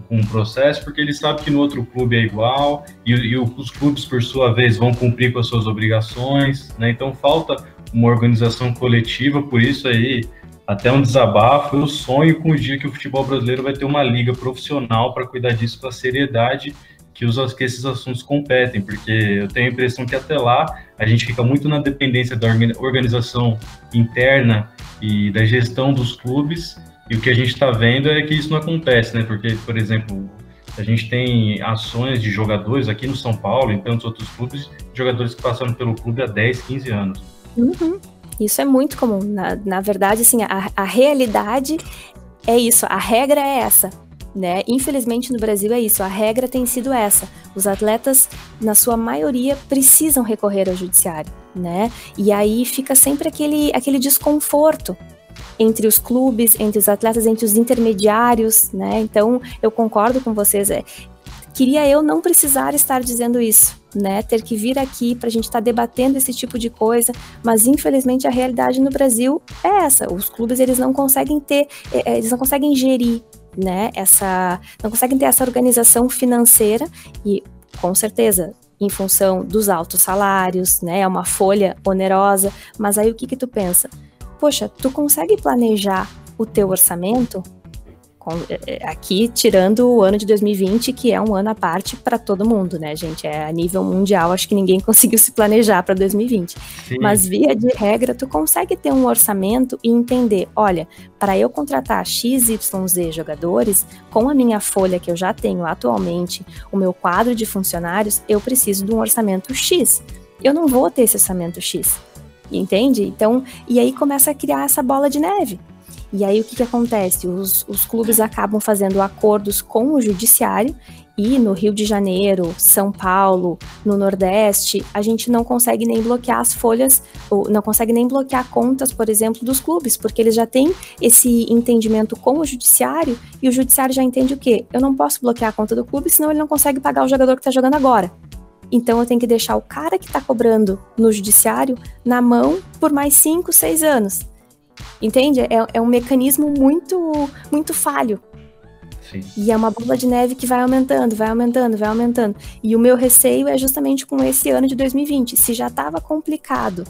com um processo, porque ele sabe que no outro clube é igual, e, e os clubes, por sua vez, vão cumprir com as suas obrigações, né? Então falta uma organização coletiva, por isso aí até um desabafo. Eu sonho com o dia que o futebol brasileiro vai ter uma liga profissional para cuidar disso com a seriedade que, os, que esses assuntos competem, porque eu tenho a impressão que até lá a gente fica muito na dependência da organização interna e da gestão dos clubes, e o que a gente está vendo é que isso não acontece, né? Porque, por exemplo, a gente tem ações de jogadores aqui no São Paulo em tantos outros clubes, jogadores que passaram pelo clube há 10, 15 anos. Uhum. Isso é muito comum. Na, na verdade, assim, a, a realidade é isso, a regra é essa. Né? Infelizmente no Brasil é isso, a regra tem sido essa. Os atletas, na sua maioria, precisam recorrer ao judiciário, né? E aí fica sempre aquele, aquele desconforto entre os clubes, entre os atletas, entre os intermediários, né? Então eu concordo com vocês. É, queria eu não precisar estar dizendo isso, né? Ter que vir aqui para a gente estar tá debatendo esse tipo de coisa, mas infelizmente a realidade no Brasil é essa. Os clubes eles não conseguem ter, é, é, eles não conseguem gerir, né? Essa, não conseguem ter essa organização financeira e com certeza em função dos altos salários, né? É uma folha onerosa, mas aí o que que tu pensa? Poxa, tu consegue planejar o teu orçamento? É, é, aqui tirando o ano de 2020, que é um ano à parte para todo mundo, né, gente? É a nível mundial, acho que ninguém conseguiu se planejar para 2020. Sim. Mas via de regra, tu consegue ter um orçamento e entender, olha, para eu contratar XYZ jogadores, com a minha folha que eu já tenho atualmente, o meu quadro de funcionários, eu preciso de um orçamento X. Eu não vou ter esse orçamento X. Entende? Então, e aí começa a criar essa bola de neve. E aí o que, que acontece? Os, os clubes acabam fazendo acordos com o judiciário e no Rio de Janeiro, São Paulo, no Nordeste, a gente não consegue nem bloquear as folhas, ou não consegue nem bloquear contas, por exemplo, dos clubes, porque eles já têm esse entendimento com o judiciário e o judiciário já entende o quê? Eu não posso bloquear a conta do clube, senão ele não consegue pagar o jogador que está jogando agora. Então eu tenho que deixar o cara que está cobrando no judiciário na mão por mais 5, 6 anos. Entende? É, é um mecanismo muito, muito falho. Sim. E é uma bola de neve que vai aumentando, vai aumentando, vai aumentando. E o meu receio é justamente com esse ano de 2020. Se já estava complicado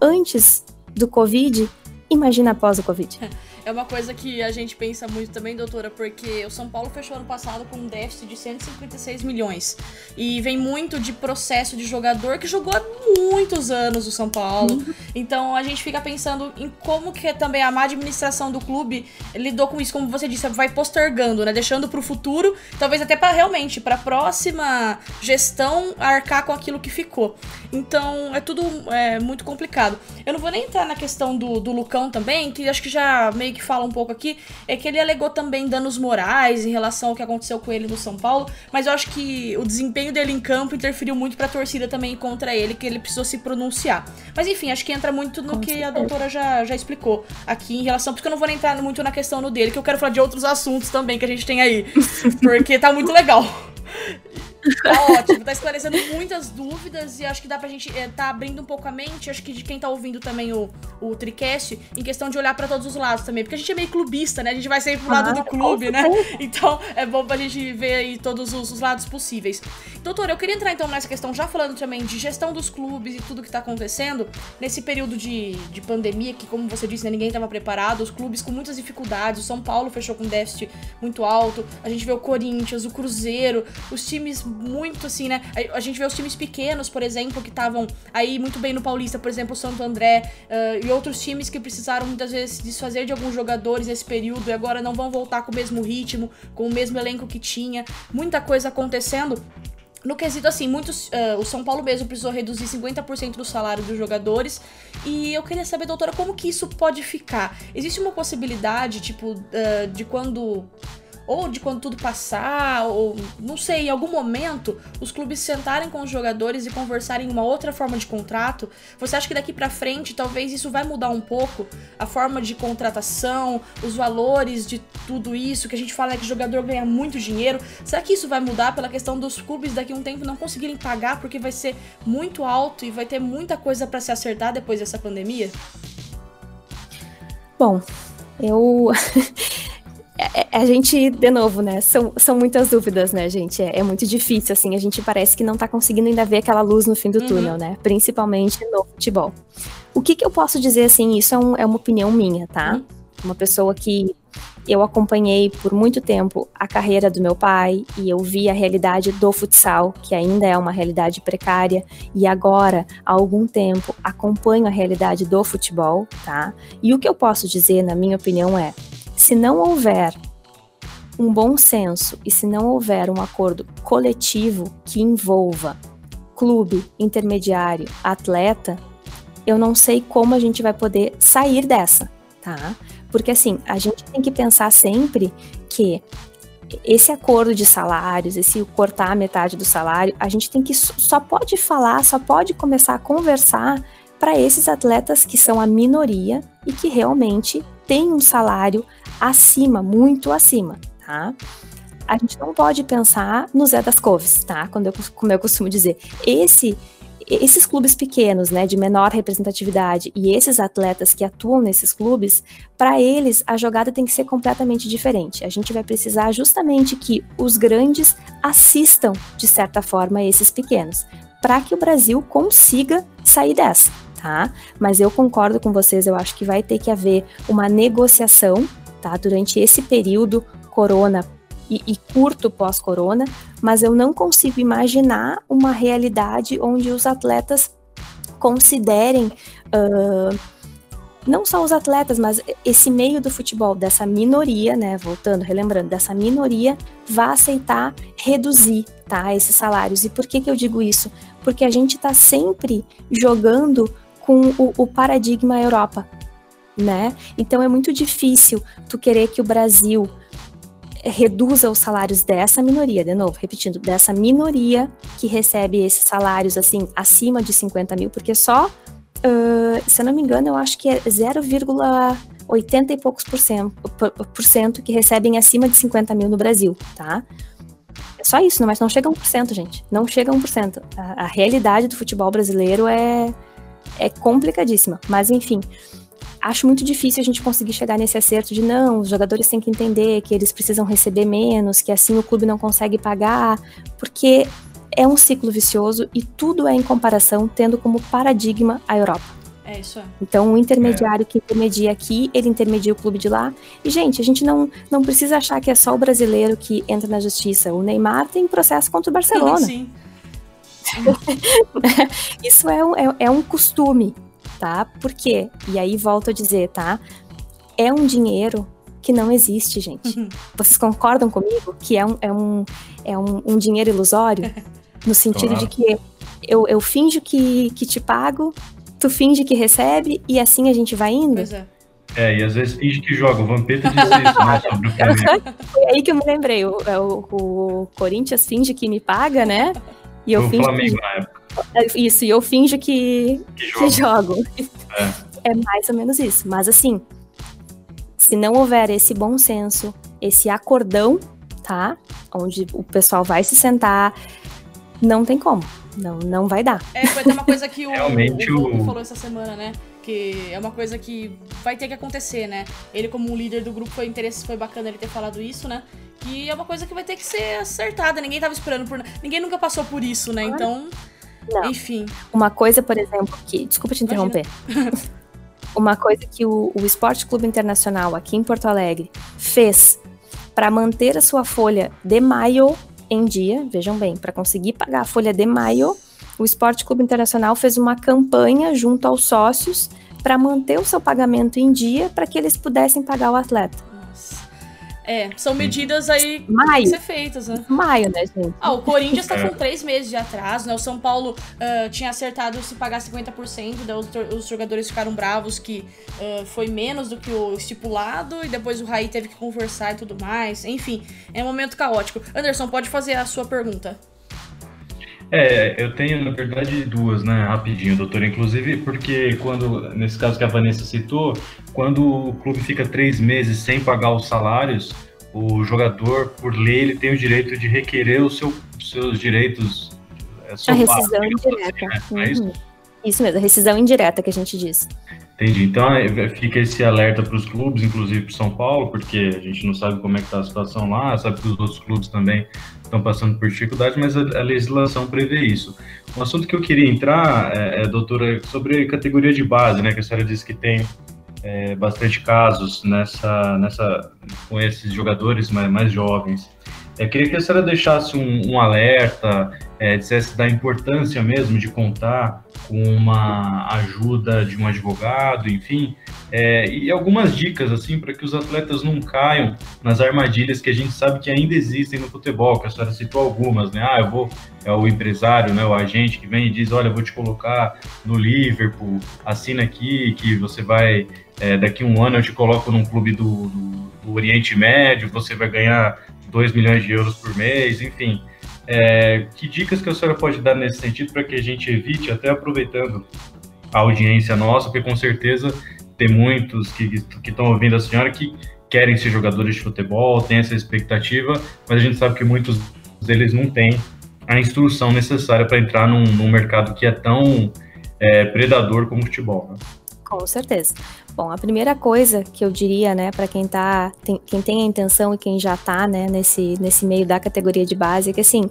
antes do Covid, imagina após o Covid. É uma coisa que a gente pensa muito também, doutora, porque o São Paulo fechou ano passado com um déficit de 156 milhões. E vem muito de processo de jogador que jogou há muitos anos o São Paulo. Uhum. Então a gente fica pensando em como que também a má administração do clube lidou com isso, como você disse, vai postergando, né? Deixando pro futuro, talvez até para realmente, pra próxima gestão arcar com aquilo que ficou. Então é tudo é, muito complicado. Eu não vou nem entrar na questão do, do Lucão também, que acho que já meio que fala um pouco aqui, é que ele alegou também danos morais em relação ao que aconteceu com ele no São Paulo, mas eu acho que o desempenho dele em campo interferiu muito pra torcida também contra ele, que ele precisou se pronunciar. Mas enfim, acho que entra muito no que a doutora já, já explicou aqui em relação, porque eu não vou entrar muito na questão no dele, que eu quero falar de outros assuntos também que a gente tem aí, porque tá muito legal. Tá ótimo, tá esclarecendo muitas dúvidas e acho que dá pra gente é, tá abrindo um pouco a mente, acho que de quem tá ouvindo também o, o Tricast, em questão de olhar para todos os lados também, porque a gente é meio clubista, né? A gente vai sempre pro lado ah, do clube, né? Então é bom pra gente ver aí todos os, os, lados possíveis. Doutor, eu queria entrar então nessa questão, já falando também de gestão dos clubes e tudo que tá acontecendo, nesse período de, de pandemia, que como você disse, né, ninguém tava preparado, os clubes com muitas dificuldades, o São Paulo fechou com déficit muito alto, a gente vê o Corinthians, o Cruzeiro, os times muito assim, né? A, gente vê os times pequenos, por exemplo, que estavam aí muito bem no Paulista, por exemplo, o Santo André uh, e outros times que precisaram muitas vezes desfazer de alguns jogadores nesse período e agora não vão voltar com o mesmo ritmo, com o mesmo elenco que tinha. Muita coisa acontecendo. no quesito assim, muitos. Uh, o São Paulo mesmo precisou reduzir 50% do salário dos jogadores. E eu queria saber, doutora, como que isso pode ficar? Existe uma possibilidade, tipo, uh, de quando ou de quando tudo passar, ou não sei, em algum momento, os clubes sentarem com os jogadores e conversarem uma outra forma de contrato? Você acha que daqui para frente talvez isso vai mudar um pouco a forma de contratação, os valores de tudo isso, que a gente fala que o jogador ganha muito dinheiro? Será que isso vai mudar pela questão dos clubes daqui a um tempo não conseguirem pagar porque vai ser muito alto e vai ter muita coisa para se acertar depois dessa pandemia? Bom, eu É, é, a gente, de novo, né? São, são muitas dúvidas, né, gente? É, é, muito difícil, assim. A gente parece que não tá conseguindo ainda ver aquela luz no fim do uhum. túnel, né? Principalmente no futebol. O que que eu posso dizer, assim? Isso é, um, é uma opinião minha, tá? Uhum. Uma pessoa que eu acompanhei por muito tempo a carreira do meu pai e eu vi a realidade do futsal, que ainda é uma realidade precária, e agora, há algum tempo, acompanho a realidade do futebol, tá? E o que eu posso dizer, na minha opinião, é se não houver um bom senso e se não houver um acordo coletivo que envolva clube, intermediário, atleta, eu não sei como a gente vai poder sair dessa, tá? Porque assim, a gente tem que pensar sempre que esse acordo de salários, esse cortar metade do salário, a gente tem que só pode falar, só pode começar a conversar para esses atletas que são a minoria e que realmente têm um salário acima, muito acima, tá? A gente não pode pensar no Zé das Coves, tá? Quando eu, como eu costumo dizer. Esse esses clubes pequenos, né, de menor representatividade e esses atletas que atuam nesses clubes, para eles a jogada tem que ser completamente diferente. A gente vai precisar justamente que os grandes assistam de certa forma esses pequenos, para que o Brasil consiga sair dessa, tá? Mas eu concordo com vocês, eu acho que vai ter que haver uma negociação tá? Durante esse período corona e, e curto pós-corona, mas eu não consigo imaginar uma realidade onde os atletas considerem uh, não só os atletas, mas esse meio do futebol, dessa minoria, né, voltando, relembrando, dessa minoria, vá aceitar reduzir, tá, esses salários. E por que que eu digo isso? Porque a gente está sempre jogando com o, o paradigma Europa, né? Então é muito difícil tu querer que o Brasil reduza os salários dessa minoria, de novo, repetindo, dessa minoria que recebe esses salários assim acima de 50 mil, porque só, uh, se eu não me engano, eu acho que é 0,80 e poucos por cento, por cento que recebem acima de 50 mil no Brasil, tá? É só isso, mas não chega a 1%, gente. Não chega a 1%. A, a realidade do futebol brasileiro é, é complicadíssima. Mas, enfim, acho muito difícil a gente conseguir chegar nesse acerto de não, os jogadores têm que entender que eles precisam receber menos, que assim o clube não consegue pagar, porque é um ciclo vicioso e tudo é em comparação, tendo como paradigma a Europa. É isso. É. Então, o intermediário é. que intermedia aqui, ele intermedia o clube de lá. E, gente, a gente não, não precisa achar que é só o brasileiro que entra na justiça. O Neymar tem processo contra o Barcelona. Sim. Isso é um, é, é um costume tá? Por quê? E aí volto a dizer, tá? É um dinheiro que não existe, gente. Uhum. Vocês concordam comigo que é um, é um, é um, um dinheiro ilusório? No sentido claro. de que eu, eu finjo que, que te pago, tu finge que recebe e assim a gente vai indo? Pois é. É, e às vezes finge que joga. O Vampeta disse isso, né? Sobre o Flamengo. Foi aí que eu me lembrei. O, é, o, o Corinthians finge que me paga, né? E eu o finjo Flamengo que... na época. Isso, e eu finjo que, que, que jogo. É. é mais ou menos isso. Mas assim, se não houver esse bom senso, esse acordão, tá? Onde o pessoal vai se sentar, não tem como. Não, não vai dar. É, foi até uma coisa que o, Realmente o, o... falou essa semana, né? Que é uma coisa que vai ter que acontecer, né? Ele, como um líder do grupo, foi interesse, foi bacana ele ter falado isso, né? Que é uma coisa que vai ter que ser acertada. Ninguém tava esperando por. Ninguém nunca passou por isso, né? Então. Não. Enfim. Uma coisa, por exemplo, que. Desculpa te interromper. uma coisa que o, o Esporte Clube Internacional aqui em Porto Alegre fez para manter a sua folha de maio em dia, vejam bem, para conseguir pagar a folha de maio, o Esporte Clube Internacional fez uma campanha junto aos sócios para manter o seu pagamento em dia para que eles pudessem pagar o atleta. Nossa. É, são medidas aí Maio. que ser feitas, né? Maio, né, gente? Ah, o Corinthians tá É. com três meses de atraso, né? O São Paulo ah, tinha acertado se pagar 50%, daí os, os jogadores ficaram bravos que ah, foi menos do que o estipulado, e depois o Raí teve que conversar e tudo mais. Enfim, é um momento caótico. Anderson, pode fazer a sua pergunta. É, eu tenho, na verdade, duas, né, rapidinho, doutor. Inclusive, porque quando, nesse caso que a Vanessa citou, quando o clube fica três meses sem pagar os salários, o jogador, por lei, ele tem o direito de requerer os seu, seus direitos. É, A rescisão digamos indireta. assim, né? Não é isso? Uhum. Isso mesmo, a rescisão indireta que a gente diz. Entendi. Então é, fica esse alerta para os clubes, inclusive para São Paulo, porque a gente não sabe como é que está a situação lá, sabe que os outros clubes também estão passando por dificuldades, mas a, a legislação prevê isso. Um assunto que eu queria entrar, é, é, doutora, sobre categoria de base, né, que a senhora disse que tem é, bastante casos nessa, nessa, com esses jogadores mais, mais jovens. Eu queria que a senhora deixasse um, um alerta, é, dissesse da importância mesmo de contar com uma ajuda de um advogado, enfim, é, e algumas dicas assim para que os atletas não caiam nas armadilhas que a gente sabe que ainda existem no futebol, que a senhora citou algumas, né? Ah, eu vou, é o empresário, né, o agente que vem e diz, olha, eu vou te colocar no Liverpool, assina aqui que você vai, é, daqui um ano eu te coloco num clube do, do, do Oriente Médio, você vai ganhar 2 milhões de euros por mês, enfim. É, que dicas que a senhora pode dar nesse sentido para que a gente evite, até aproveitando a audiência nossa, porque com certeza tem muitos que estão ouvindo a senhora que querem ser jogadores de futebol, tem essa expectativa, mas a gente sabe que muitos deles não têm a instrução necessária para entrar num, num, mercado que é tão é, predador como o futebol. Né? Com certeza. Bom, a primeira coisa que eu diria, né, para quem tá, tem, quem tem a intenção e quem já tá, né, nesse, nesse meio da categoria de base, é que assim,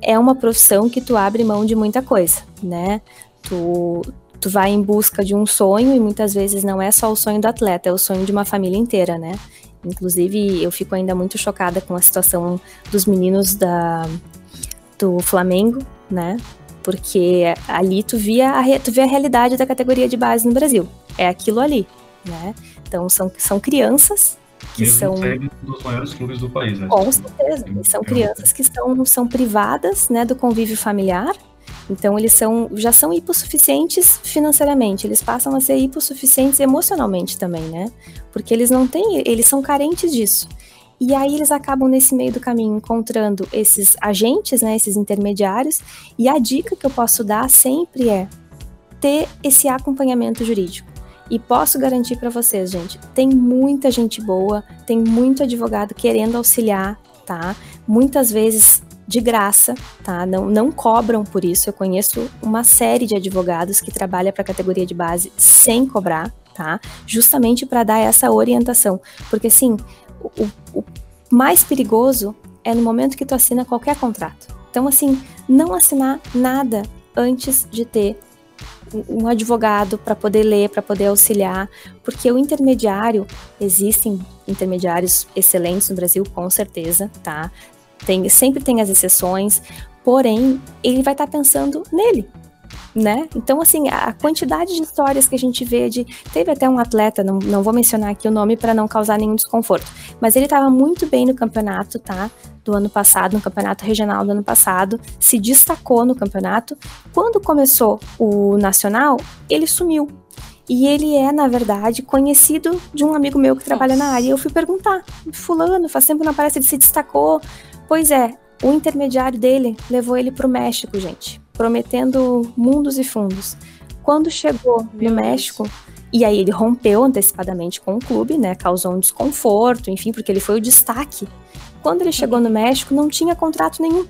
é uma profissão que tu abre mão de muita coisa, né? Tu, tu vai em busca de um sonho e muitas vezes não é só o sonho do atleta, é o sonho de uma família inteira, né? Inclusive, eu fico ainda muito chocada com a situação dos meninos da, do Flamengo, né? Porque ali tu via, a, tu via a realidade da categoria de base no Brasil. É aquilo ali, né? Então são, são crianças que Mesmo são um dos maiores clubes do país, né? com certeza. E são crianças que são, são privadas, né, do convívio familiar. Então eles são já são hipossuficientes financeiramente, eles passam a ser hipossuficientes emocionalmente também, né? Porque eles não têm, eles são carentes disso. E aí eles acabam nesse meio do caminho encontrando esses agentes, né, esses intermediários. E a dica que eu posso dar sempre é ter esse acompanhamento jurídico. E posso garantir para vocês, gente, tem muita gente boa, tem muito advogado querendo auxiliar, tá? Muitas vezes de graça, tá? Não, não cobram por isso. Eu conheço uma série de advogados que trabalham para a categoria de base sem cobrar, tá? Justamente para dar essa orientação. Porque assim, o, o mais perigoso é no momento que tu assina qualquer contrato. Então, assim, não assinar nada antes de ter um advogado para poder ler, para poder auxiliar, porque o intermediário, existem intermediários excelentes no Brasil, com certeza, tá? Tem, sempre tem as exceções, porém, ele vai estar tá pensando nele, né? Então, assim, a quantidade de histórias que a gente vê de. Teve até um atleta, não, não vou mencionar aqui o nome para não causar nenhum desconforto, mas ele estava muito bem no campeonato, tá? Do ano passado, no campeonato regional do ano passado, se destacou no campeonato. Quando começou o nacional, ele sumiu. E ele é, na verdade, conhecido de um amigo meu que trabalha na área. Eu fui perguntar: Fulano, faz tempo que não aparece, ele se destacou. Pois é, o intermediário dele levou ele para o México, gente prometendo mundos e fundos. Quando chegou Meu no México, e aí ele rompeu antecipadamente com o clube, né? Causou um desconforto, enfim, porque ele foi o destaque. Quando ele chegou no México, não tinha contrato nenhum.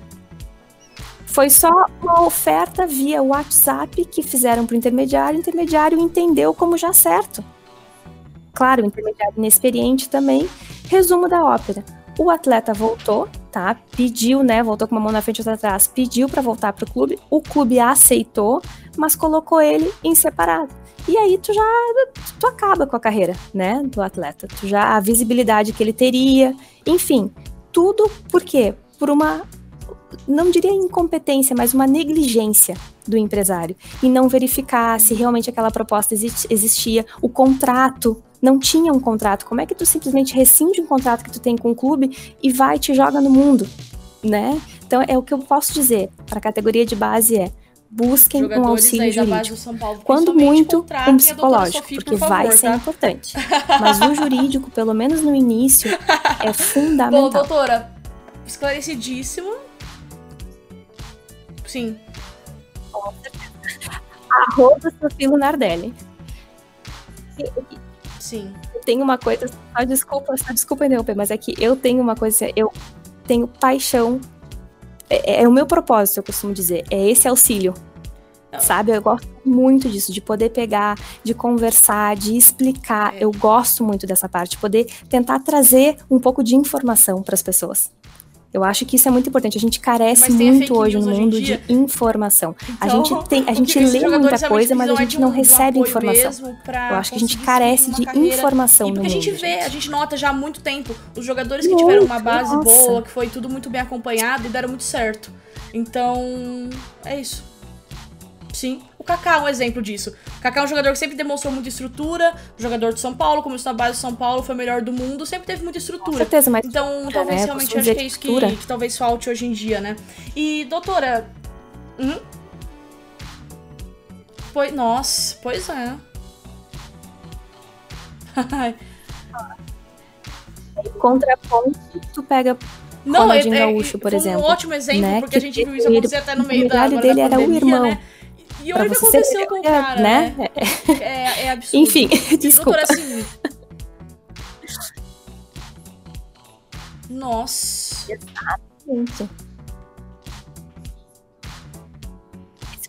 Foi só uma oferta via WhatsApp que fizeram para o intermediário, o intermediário entendeu como já certo. Claro, o intermediário inexperiente também. Resumo da ópera. O atleta voltou, tá? Pediu, né? Voltou com uma mão na frente e outra atrás. Pediu para voltar pro clube. O clube aceitou, mas colocou ele em separado. E aí tu já tu acaba com a carreira, né, do atleta. Tu já a visibilidade que ele teria, enfim, tudo por quê? Por uma não diria incompetência, mas uma negligência do empresário e não verificar se realmente aquela proposta existia, o contrato não tinha um contrato. Como é que tu simplesmente rescinde um contrato que tu tem com o clube e vai e te joga no mundo, né? Então é o que eu posso dizer para a categoria de base é busquem um auxílio jurídico. Paulo, Quando muito, um psicológico, Sofia, porque por favor, vai ser tá? importante. Mas o jurídico, pelo menos no início, é fundamental. Bom, doutora, esclarecidíssimo. Sim. Arroba Sofia Lunardelli. Sim. Tem uma coisa, só desculpa, só desculpa interromper, mas é que eu tenho uma coisa, eu tenho paixão é, é, é, o meu propósito, eu costumo dizer. É esse auxílio. Sabe? Eu gosto muito disso, de poder pegar, de conversar, de explicar. É. Eu gosto muito dessa parte, de poder tentar trazer um pouco de informação para as pessoas. Eu acho que isso é muito importante. A gente carece muito hoje no mundo de informação. Então, a gente tem, a gente lê muita coisa, mas a gente não um, recebe um informação. Eu acho que a gente carece de carreira. informação e no a gente mundo, vê, gente. a gente nota já há muito tempo os jogadores que tiveram uma base nossa. boa, que foi tudo muito bem acompanhado e deram muito certo. Então, é isso. Sim. O Kaká é um exemplo disso. O Kaká é um jogador que sempre demonstrou muita estrutura. O jogador de São Paulo, como está na base de São Paulo, foi o melhor do mundo, sempre teve muita estrutura. Com certeza, mas. Então, talvez é, realmente acho que é isso que, que, talvez falte hoje em dia, né? E, doutora. Hum? Pois, nossa, pois é. Contraponto, tu pega não, Ronaldinho é, é, Gaúcho, por exemplo. um ótimo exemplo, né? porque que a gente viu isso acontecer até no meio da, da dele era o irmão. Né? E olha o que aconteceu ser, com o cara, né? né? É, é absurdo. Enfim, desculpa. Doutora, assim... Nossa. Exatamente.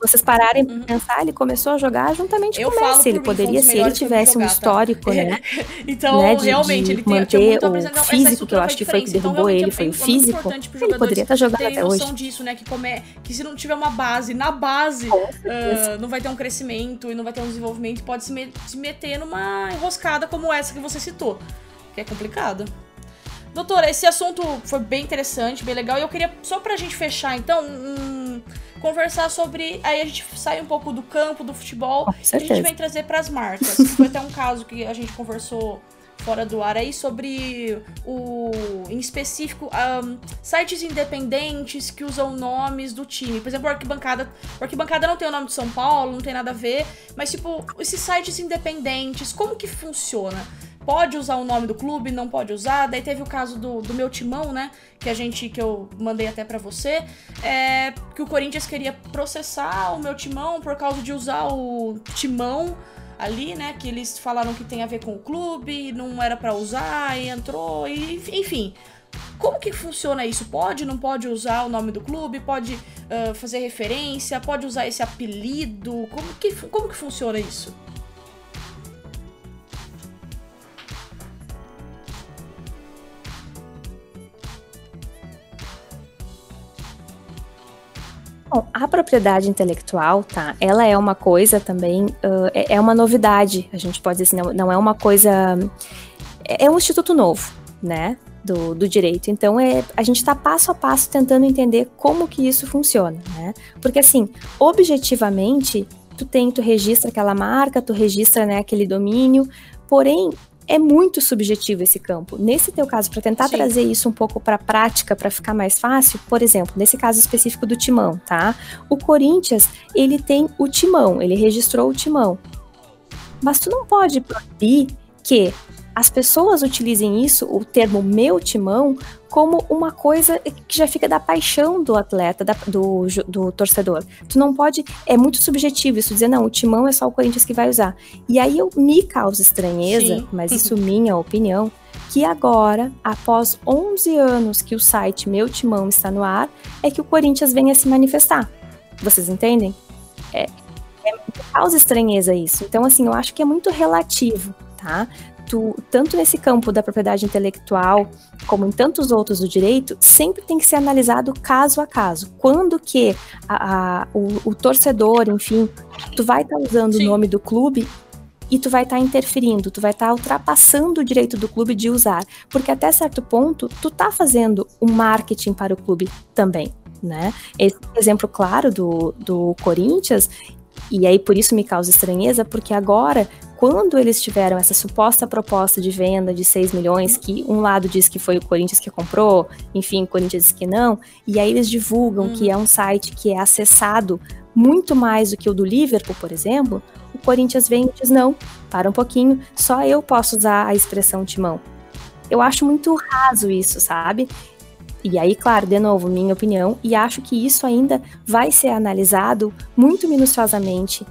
Vocês pararem uhum. pra pensar, ele começou a jogar juntamente eu com o Messi. Ele poderia, se ele tivesse um tá? histórico, tá? né? então, né, de, realmente, ele tem, manter o físico, que eu acho que foi que então, derrubou então, ele, foi o físico. Ele poderia estar jogando até hoje. disso, né? Que, come, que se não tiver uma base, na base, uh, não vai ter um crescimento e não vai ter um desenvolvimento, pode se, me, se meter numa enroscada como essa que você citou. Que é complicado. Doutora, esse assunto foi bem interessante, bem legal. E eu queria, só pra gente fechar, então, um, conversar sobre. Aí a gente sai um pouco do campo, do futebol, e a gente vem trazer para as marcas. foi até um caso que a gente conversou fora do ar aí sobre o em específico um, sites independentes que usam nomes do time. Por exemplo, o Arquibancada, o Arquibancada não tem o nome de São Paulo, não tem nada a ver, mas tipo, esses sites independentes, como que funciona? Pode usar o nome do clube, não pode usar. Daí teve o caso do, do meu timão, né? Que a gente, que eu mandei até para você, é, que o Corinthians queria processar o meu timão por causa de usar o timão ali, né? Que eles falaram que tem a ver com o clube, não era para usar, e entrou, e enfim. Como que funciona isso? Pode, não pode usar o nome do clube? Pode uh, fazer referência? Pode usar esse apelido? Como que, como que funciona isso? Bom, a propriedade intelectual, tá? Ela é uma coisa também, uh, é, é, uma novidade, a gente pode dizer assim, não, não é uma coisa. É, é um instituto novo, né? Do, do direito. Então, é, a gente está passo a passo tentando entender como que isso funciona, né? Porque, assim, objetivamente, tu tem, tu registra aquela marca, tu registra, né, aquele domínio, porém, é muito subjetivo esse campo. Nesse teu caso, para tentar Sim. trazer isso um pouco para a prática, para ficar mais fácil, por exemplo, nesse caso específico do timão, tá? O Corinthians, ele tem o timão, ele registrou o timão. Mas tu não pode proibir que as pessoas utilizem isso, o termo meu timão, como uma coisa que já fica da paixão do atleta, da, do, do torcedor. Tu não pode, é muito subjetivo isso, dizer, não, o timão é só o Corinthians que vai usar. E aí eu me causa estranheza, Sim. mas isso minha opinião, que agora, após 11 anos que o site Meu Timão está no ar, é que o Corinthians vem a se manifestar. Vocês entendem? É, é causa estranheza isso. Então, assim, eu acho que é muito relativo, tá? Tu, tanto nesse campo da propriedade intelectual, como em tantos outros do direito, sempre tem que ser analisado caso a caso. Quando que a, a, o, o, torcedor, enfim, tu vai estar tá usando Sim. o nome do clube e tu vai estar tá interferindo, tu vai estar tá ultrapassando o direito do clube de usar, porque até certo ponto tu tá fazendo um marketing para o clube também né? Esse exemplo claro do, do Corinthians, e aí por isso me causa estranheza, porque agora, quando eles tiveram essa suposta proposta de venda de 6 milhões, que um lado diz que foi o Corinthians que comprou, enfim, o Corinthians diz que não, e aí eles divulgam hum. que é um site que é acessado muito mais do que o do Liverpool, por exemplo, o Corinthians vem e diz: não, para um pouquinho, só eu posso usar a expressão timão. Eu acho muito raso isso, sabe? E aí, claro, de novo, minha opinião, e acho que isso ainda vai ser analisado muito minuciosamente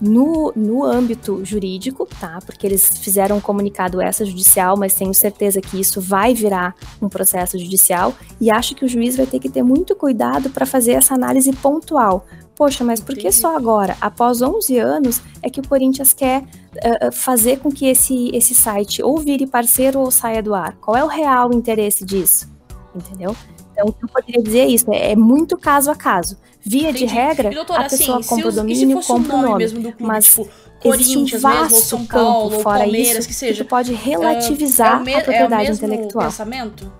no, no âmbito jurídico, tá? Porque eles fizeram um comunicado extrajudicial, mas tenho certeza que isso vai virar um processo judicial e acho que o juiz vai ter que ter muito cuidado para fazer essa análise pontual. Poxa, mas por que só agora, após 11 anos, é que o Corinthians quer uh, fazer com que esse, esse site ou vire parceiro ou saia do ar? Qual é o real interesse disso? Entendeu? Então, o que eu poderia dizer é isso, é muito caso a caso. Via Entendi. de regra, e, doutora, a pessoa assim, compra o domínio, compra o nome, mesmo do clube, mas tipo, existe um vasto mesmo, São Paulo, campo fora isso que, seja, que pode relativizar uh, é a propriedade é o mesmo intelectual. pensamento?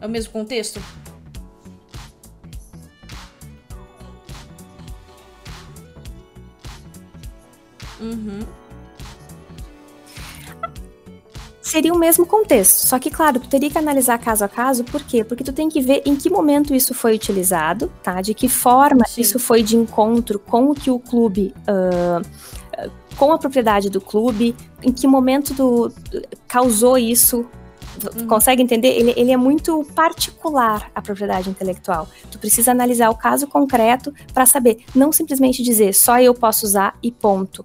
É o mesmo contexto? Uhum seria o mesmo contexto. Só que, claro, tu teria que analisar caso a caso, por quê? Porque tu tem que ver em que momento isso foi utilizado, tá? De que forma Sim. isso foi de encontro com o que o clube. Uh, com a propriedade do clube, em que momento do, causou isso Uhum. Consegue entender? Ele, ele, é muito particular a propriedade intelectual. Tu precisa analisar o caso concreto para saber, não simplesmente dizer só eu posso usar e ponto.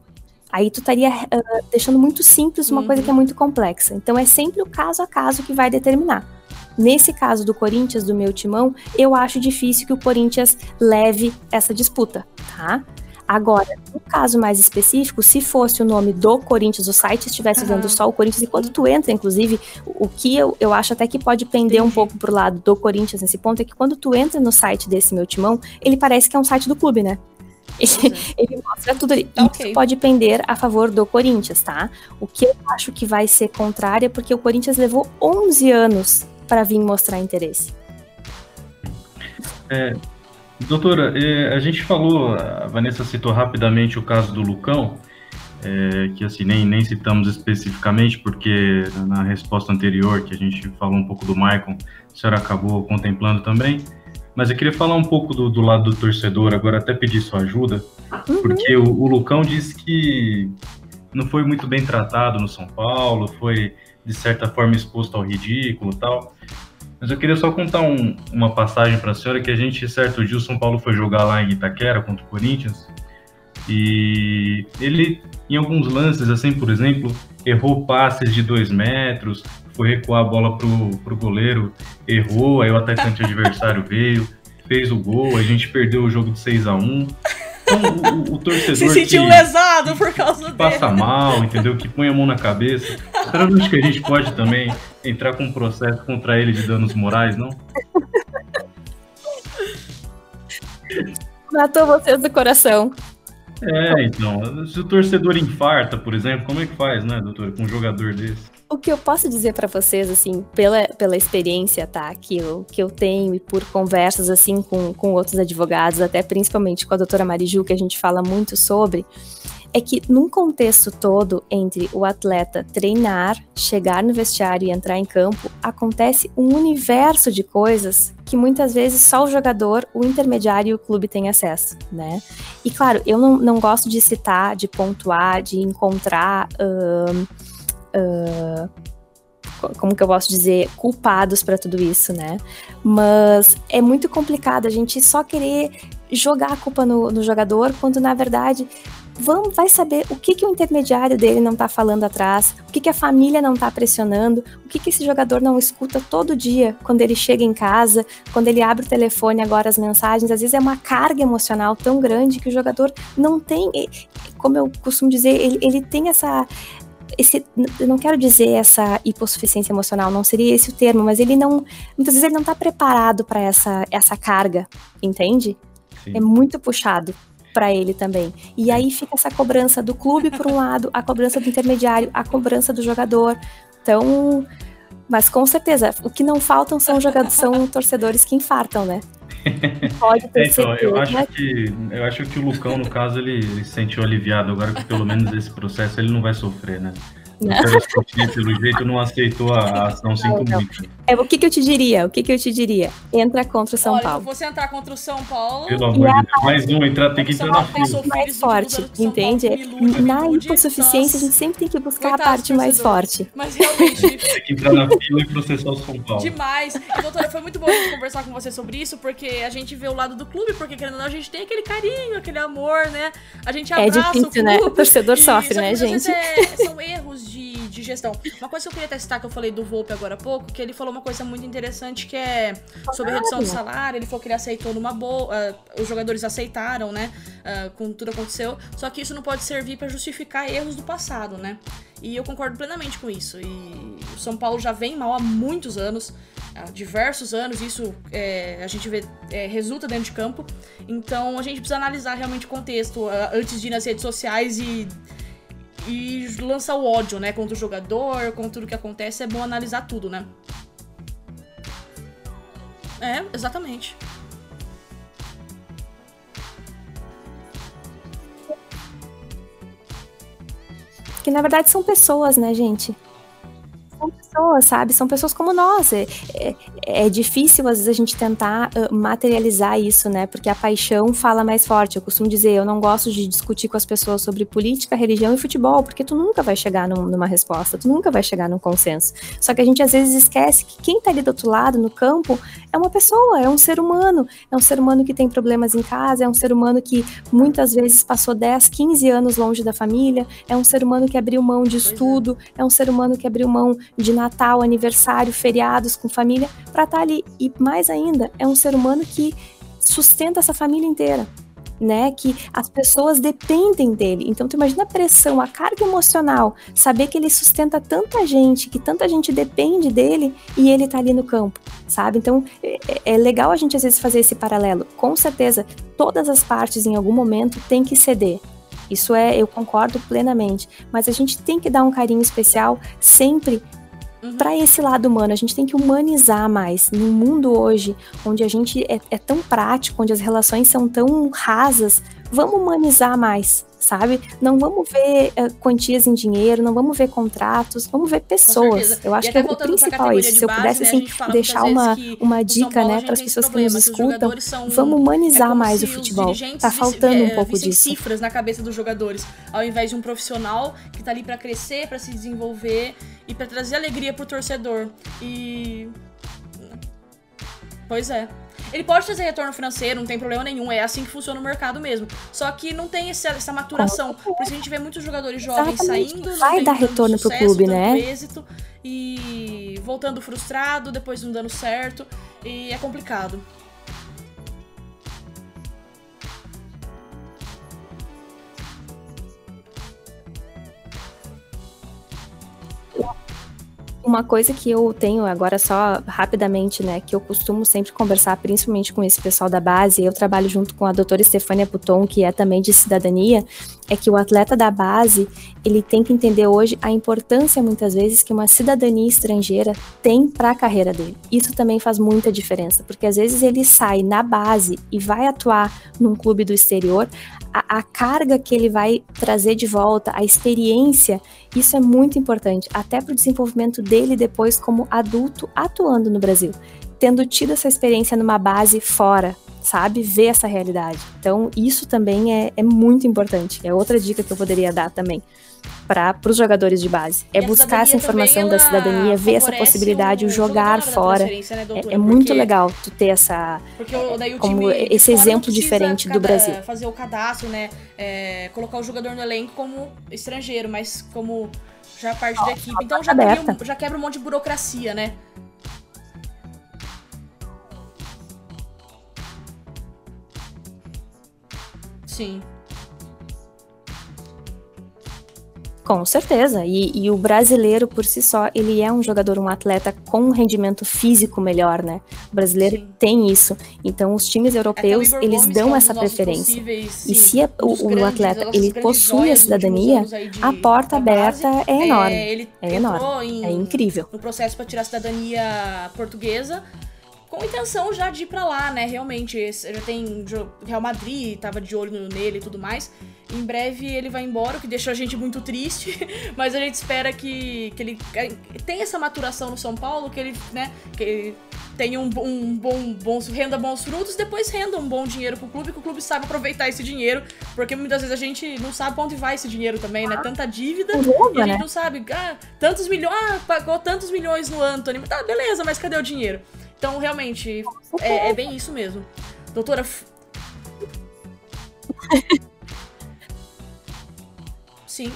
Aí tu estaria uh, deixando muito simples uma uhum. coisa que é uhum. muito complexa. Então é sempre o caso a caso que vai determinar. Nesse caso do Corinthians, do meu timão, eu acho difícil que o Corinthians leve essa disputa, tá? Agora, no caso mais específico, se fosse o nome do Corinthians, o site estivesse uhum. dando só o Corinthians, e quando tu entra, inclusive, o que eu, eu acho até que pode pender Entendi. um pouco pro lado do Corinthians nesse ponto, é que quando tu entra no site desse meu timão, ele parece que é um site do clube, né? Ele, ele mostra tudo ali. Tá Isso pode pender a favor do Corinthians, tá? O que eu acho que vai ser contrário é porque o Corinthians levou 11 anos para vir mostrar interesse. É, doutora, é, a gente falou, a Vanessa citou rapidamente o caso do Lucão, é, que assim, nem, nem citamos especificamente, porque na resposta anterior, que a gente falou um pouco do Maicon, a senhora acabou contemplando também. Mas eu queria falar um pouco do, do lado do torcedor, agora até pedir sua ajuda, uhum. porque o, o Lucão disse que não foi muito bem tratado no São Paulo, foi de certa forma exposto ao ridículo e tal. Mas eu queria só contar um, uma passagem para a senhora que a gente, certo dia, o São Paulo foi jogar lá em Itaquera contra o Corinthians e ele, em alguns lances, assim, por exemplo, errou passes de dois metros, foi recuar a bola pro, pro goleiro, errou, aí o atacante adversário veio, fez o gol, a gente perdeu o jogo de 6 a 1 então, o, o, torcedor. Se sentiu que, lesado por causa dele. Passa mal, entendeu? Que põe a mão na cabeça. Será que a gente pode também entrar com um processo contra ele de danos morais, não? Matou vocês do coração. É, então. Se o torcedor infarta, por exemplo, como é que faz, né, doutor, com um jogador desse? O que eu posso dizer para vocês, assim, pela, pela experiência, tá, que eu, que eu tenho e por conversas, assim, com, com outros advogados, até principalmente com a doutora Mariju, que a gente fala muito sobre, é que num contexto todo entre o atleta treinar, chegar no vestiário e entrar em campo, acontece um universo de coisas que muitas vezes só o jogador, o intermediário e o clube têm acesso, né? E claro, eu não, não gosto de citar, de pontuar, de encontrar. Uh, como que eu posso dizer, culpados para tudo isso, né? Mas é muito complicado a gente só querer jogar a culpa no, no jogador, quando na verdade vamos, vai saber o que, que o intermediário dele não está falando atrás, o que, que a família não está pressionando, o que, que esse jogador não escuta todo dia quando ele chega em casa, quando ele abre o telefone, agora as mensagens. Às vezes é uma carga emocional tão grande que o jogador não tem, como eu costumo dizer, ele, ele tem essa, esse, eu não quero dizer essa hipossuficiência emocional, não seria esse o termo, mas ele não, muitas vezes ele não está preparado para essa, essa carga, entende? Sim. É muito puxado para ele também. E aí fica essa cobrança do clube por um lado, a cobrança do intermediário, a cobrança do jogador. Então, mas com certeza, o que não faltam são jogadores, são torcedores que infartam, né? Pode ter então, certeza. eu acho que eu acho que o Lucão, no caso, ele se sentiu aliviado agora que pelo menos esse processo ele não vai sofrer, né? O Perospoti, pelo jeito, não aceitou a ação, sinto não. muito. É, o que, que eu te diria? O que, que eu te diria? Entra contra o São Olha, Paulo. se você entrar contra o São Paulo. Pelo amor de Deus. Mais um, entrar, tem que entrar na fila. mais forte, entende? Ilude, Na hipossuficiência, a gente sempre tem que buscar a parte mais forte. Mas realmente, Tem que entrar na fila e processar o São Paulo. demais. E, doutora, foi muito bom a gente conversar com você sobre isso, porque a gente vê o lado do clube, porque querendo ou não, a gente tem aquele carinho, aquele amor, né? A gente É abraça difícil, o né? clube. O torcedor e- sofre, né, gente? é- são erros de, de gestão. Uma coisa que eu queria testar, que eu falei do Volpe agora há pouco, que ele falou uma coisa muito interessante, que é sobre redução do salário. Ele falou que ele aceitou numa boa. ah, os jogadores aceitaram, né? ah, com tudo aconteceu. Só que isso não pode servir pra justificar erros do passado, né? E eu concordo plenamente com isso. E o São Paulo já vem mal há muitos anos, há diversos anos. Isso é, a gente vê é, resulta dentro de campo. Então a gente precisa analisar realmente o contexto ah, antes de ir nas redes sociais e e lançar o ódio, né, contra o jogador, contra tudo que acontece, é bom analisar tudo, né? É, exatamente. Que na verdade são pessoas, né, gente? Pessoas, sabe? São pessoas como nós. É, é, é difícil, às vezes, a gente tentar uh, materializar isso, né? Porque a paixão fala mais forte. Eu costumo dizer, eu não gosto de discutir com as pessoas sobre política, religião e futebol, porque tu nunca vai chegar num- numa resposta, tu nunca vai chegar num consenso. Só que a gente às vezes esquece que quem tá ali do outro lado, no campo, é uma pessoa, é um ser humano. É um ser humano que tem problemas em casa, é um ser humano que muitas vezes passou 10, 15 anos longe da família, é um ser humano que abriu mão de é. estudo, é. um ser humano que abriu mão de Natal, aniversário, feriados com família, pra estar ali. E mais ainda, é um ser humano que sustenta essa família inteira. Né, que as pessoas dependem dele. Então, tu imagina a pressão, a carga emocional, saber que ele sustenta tanta gente, que tanta gente depende dele e ele tá ali no campo, sabe? Então, é, é legal a gente às vezes fazer esse paralelo. Com certeza, todas as partes em algum momento têm que ceder. Isso é, eu concordo plenamente. Mas a gente tem que dar um carinho especial sempre Uhum. para esse lado humano. A gente tem que humanizar mais. No mundo hoje, onde a gente é, é tão prático, onde as relações são tão rasas, vamos humanizar mais, sabe? Não vamos ver eh, quantias em dinheiro, não vamos ver contratos, vamos ver pessoas. Eu acho que o principal é isso. Se eu pudesse né, assim deixar uma, uma dica, né, para as pessoas que nos escutam, são- vamos é humanizar como mais o futebol. Tá faltando um é, pouco disso. cifras na cabeça dos jogadores, ao invés de um profissional que tá ali pra crescer, pra se desenvolver e pra trazer alegria pro torcedor. E Pois é. Ele pode trazer retorno financeiro, não tem problema nenhum, é assim que funciona o mercado mesmo. Só que não tem esse- essa maturação. Por isso a gente vê muitos jogadores jovens Exatamente. saindo, não Vai dar retorno pro sucesso, clube, tanto né? êxito, e voltando frustrado, depois não dando certo, e é complicado. Uma coisa que eu tenho agora só rapidamente, né, que eu costumo sempre conversar, principalmente com esse pessoal da base, eu trabalho junto com a doutora Stefania Puton, que é também de cidadania, é que o atleta da base, ele tem que entender hoje a importância, muitas vezes, que uma cidadania estrangeira tem para a carreira dele. Isso também faz muita diferença, porque às vezes ele sai na base e vai atuar num clube do exterior, a, a carga que ele vai trazer de volta, a experiência, isso é muito importante, até para o desenvolvimento dele depois como adulto atuando no Brasil, tendo tido essa experiência numa base fora, sabe? Ver essa realidade. Então, isso também é, é muito importante. É outra dica que eu poderia dar também para os jogadores de base. É buscar essa cidadania informação também, da cidadania, ver essa possibilidade, o jogar fora. né, É, é muito Porque- legal tu ter essa. Como esse exemplo diferente do Brasil. Fazer o cadastro, né? É, colocar o jogador no elenco como estrangeiro, mas como já parte da equipe. Então já, cria já quebra um monte de burocracia, né? Sim. Com certeza. E, e, o brasileiro, por si só, ele é um jogador, um atleta com um rendimento físico melhor, né? O brasileiro Sim. tem isso. Então, os times europeus, eles Gomes, dão é essa preferência. possíveis, E sim, se a- o, grandes- atleta ele possui a cidadania, de- a porta da base, aberta é enorme. É entrou enorme. em- É incrível. no processo para tirar a cidadania portuguesa com intenção já de ir pra lá, né? Realmente, já tem Real Madrid, tava de olho nele e tudo mais. Em breve ele vai embora, o que deixou a gente muito triste, mas a gente espera que, que ele tenha essa maturação no São Paulo, que ele, né, que ele tenha um, um bom, bons, renda bons frutos, depois renda um bom dinheiro pro clube, que o clube sabe aproveitar esse dinheiro, porque muitas vezes a gente não sabe pra onde vai esse dinheiro também, né? Tanta dívida, e a gente né? não sabe, ah, tantos milhões, ah, pagou tantos milhões no Anthony, tá, beleza, mas cadê o dinheiro? Então, realmente, é, é bem isso mesmo. Doutora. Sim.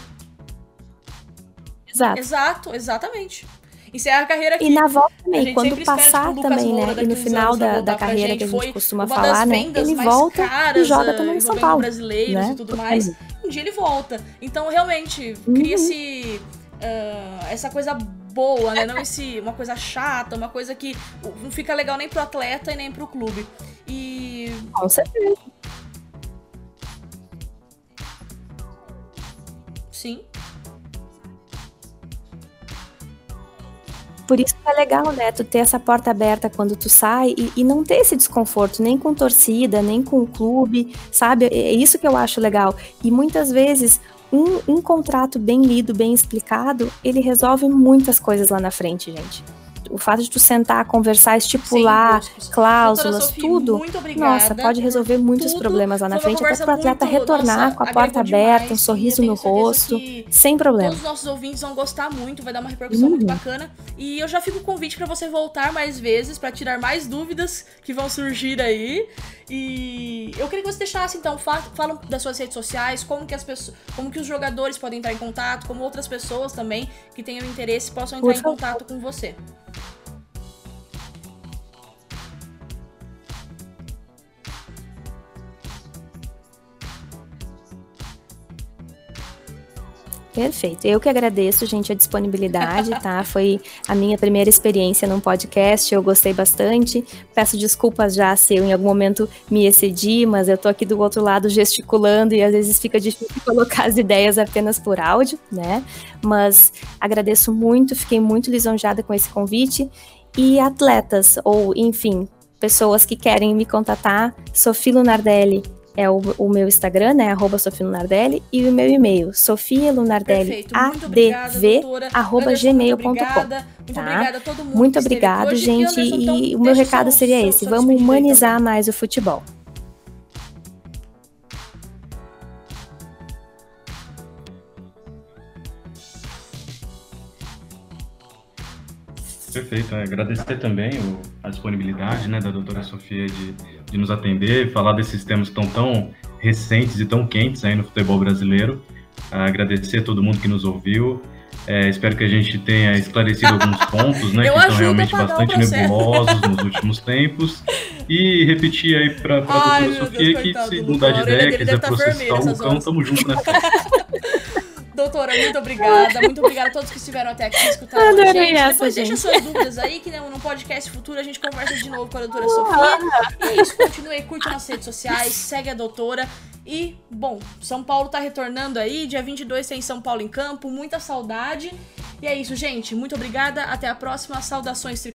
Exato. Exato, exatamente. Encerra a carreira aqui. E na volta também, quando passar também, né? E no final da, da carreira que a gente costuma falar, né? Ele volta e joga também no São Paulo. brasileiros né? e tudo mais. Um dia ele volta. Então, realmente, cria-se uhum. uh, essa coisa boa, né? Não esse, uma coisa chata, uma coisa que não fica legal nem pro atleta e nem pro clube. E. Com certeza. Sim. Por isso que é legal, né? Tu ter essa porta aberta quando tu sai e, e, não ter esse desconforto, nem com torcida, nem com o clube, sabe? É isso que eu acho legal. E muitas vezes um, um contrato bem lido, bem explicado, ele resolve muitas coisas lá na frente, gente o fato de tu sentar, conversar, estipular Sim, cláusulas, Sofia, tudo, nossa, pode resolver muitos problemas lá na frente, até para o atleta muito, retornar nossa, com a porta aberta, demais, um sorriso no rosto, sem problema. Todos os nossos ouvintes vão gostar muito, vai dar uma repercussão uhum. muito bacana. E eu já fico o convite para você voltar mais vezes, para tirar mais dúvidas que vão surgir aí. E eu queria que você deixasse, então, fala, fala das suas redes sociais, como que as pessoas, como que os jogadores podem entrar em contato, como outras pessoas também que tenham interesse possam entrar em contato com você. Perfeito. Eu que agradeço, gente, a disponibilidade, tá? Foi a minha primeira experiência num podcast, eu gostei bastante. Peço desculpas já se eu em algum momento me excedi, mas eu tô aqui do outro lado gesticulando e às vezes fica difícil colocar as ideias apenas por áudio, né? Mas agradeço muito, fiquei muito lisonjeada com esse convite. E atletas, ou enfim, pessoas que querem me contatar, Sofia Lunardelli é o, o, meu Instagram, né? Arroba Sofia Lunardelli, e o meu e-mail, sofialunardelliadv, arroba gmail.com. Muito obrigada, tá? obrigada a todo mundo. Muito obrigado, gente. E, Anderson, então, o meu recado seria esse: vamos humanizar mais o futebol. Perfeito. É, agradecer também o, a disponibilidade né, da doutora Sofia de, de nos atender, falar desses temas que estão tão recentes e tão quentes aí no futebol brasileiro. agradecer a todo mundo que nos ouviu. É, espero que a gente tenha esclarecido alguns pontos, né, que estão realmente bastante nebulosos nos últimos tempos. E repetir aí para a doutora Sofia Deus, que se mudar de ideia, quiser tá processar o cão, tamo junto nessa. Doutora, muito obrigada. Muito obrigada a todos que estiveram até aqui escutando a gente. Essa, Depois gente. deixa suas dúvidas aí, que no podcast futuro a gente conversa de novo com a doutora Sofia. E é isso, continue, curte nas redes sociais, segue a doutora. E, bom, São Paulo tá retornando aí, dia 22 tem São Paulo em campo, muita saudade. E é isso, gente. Muito obrigada, até a próxima. Saudações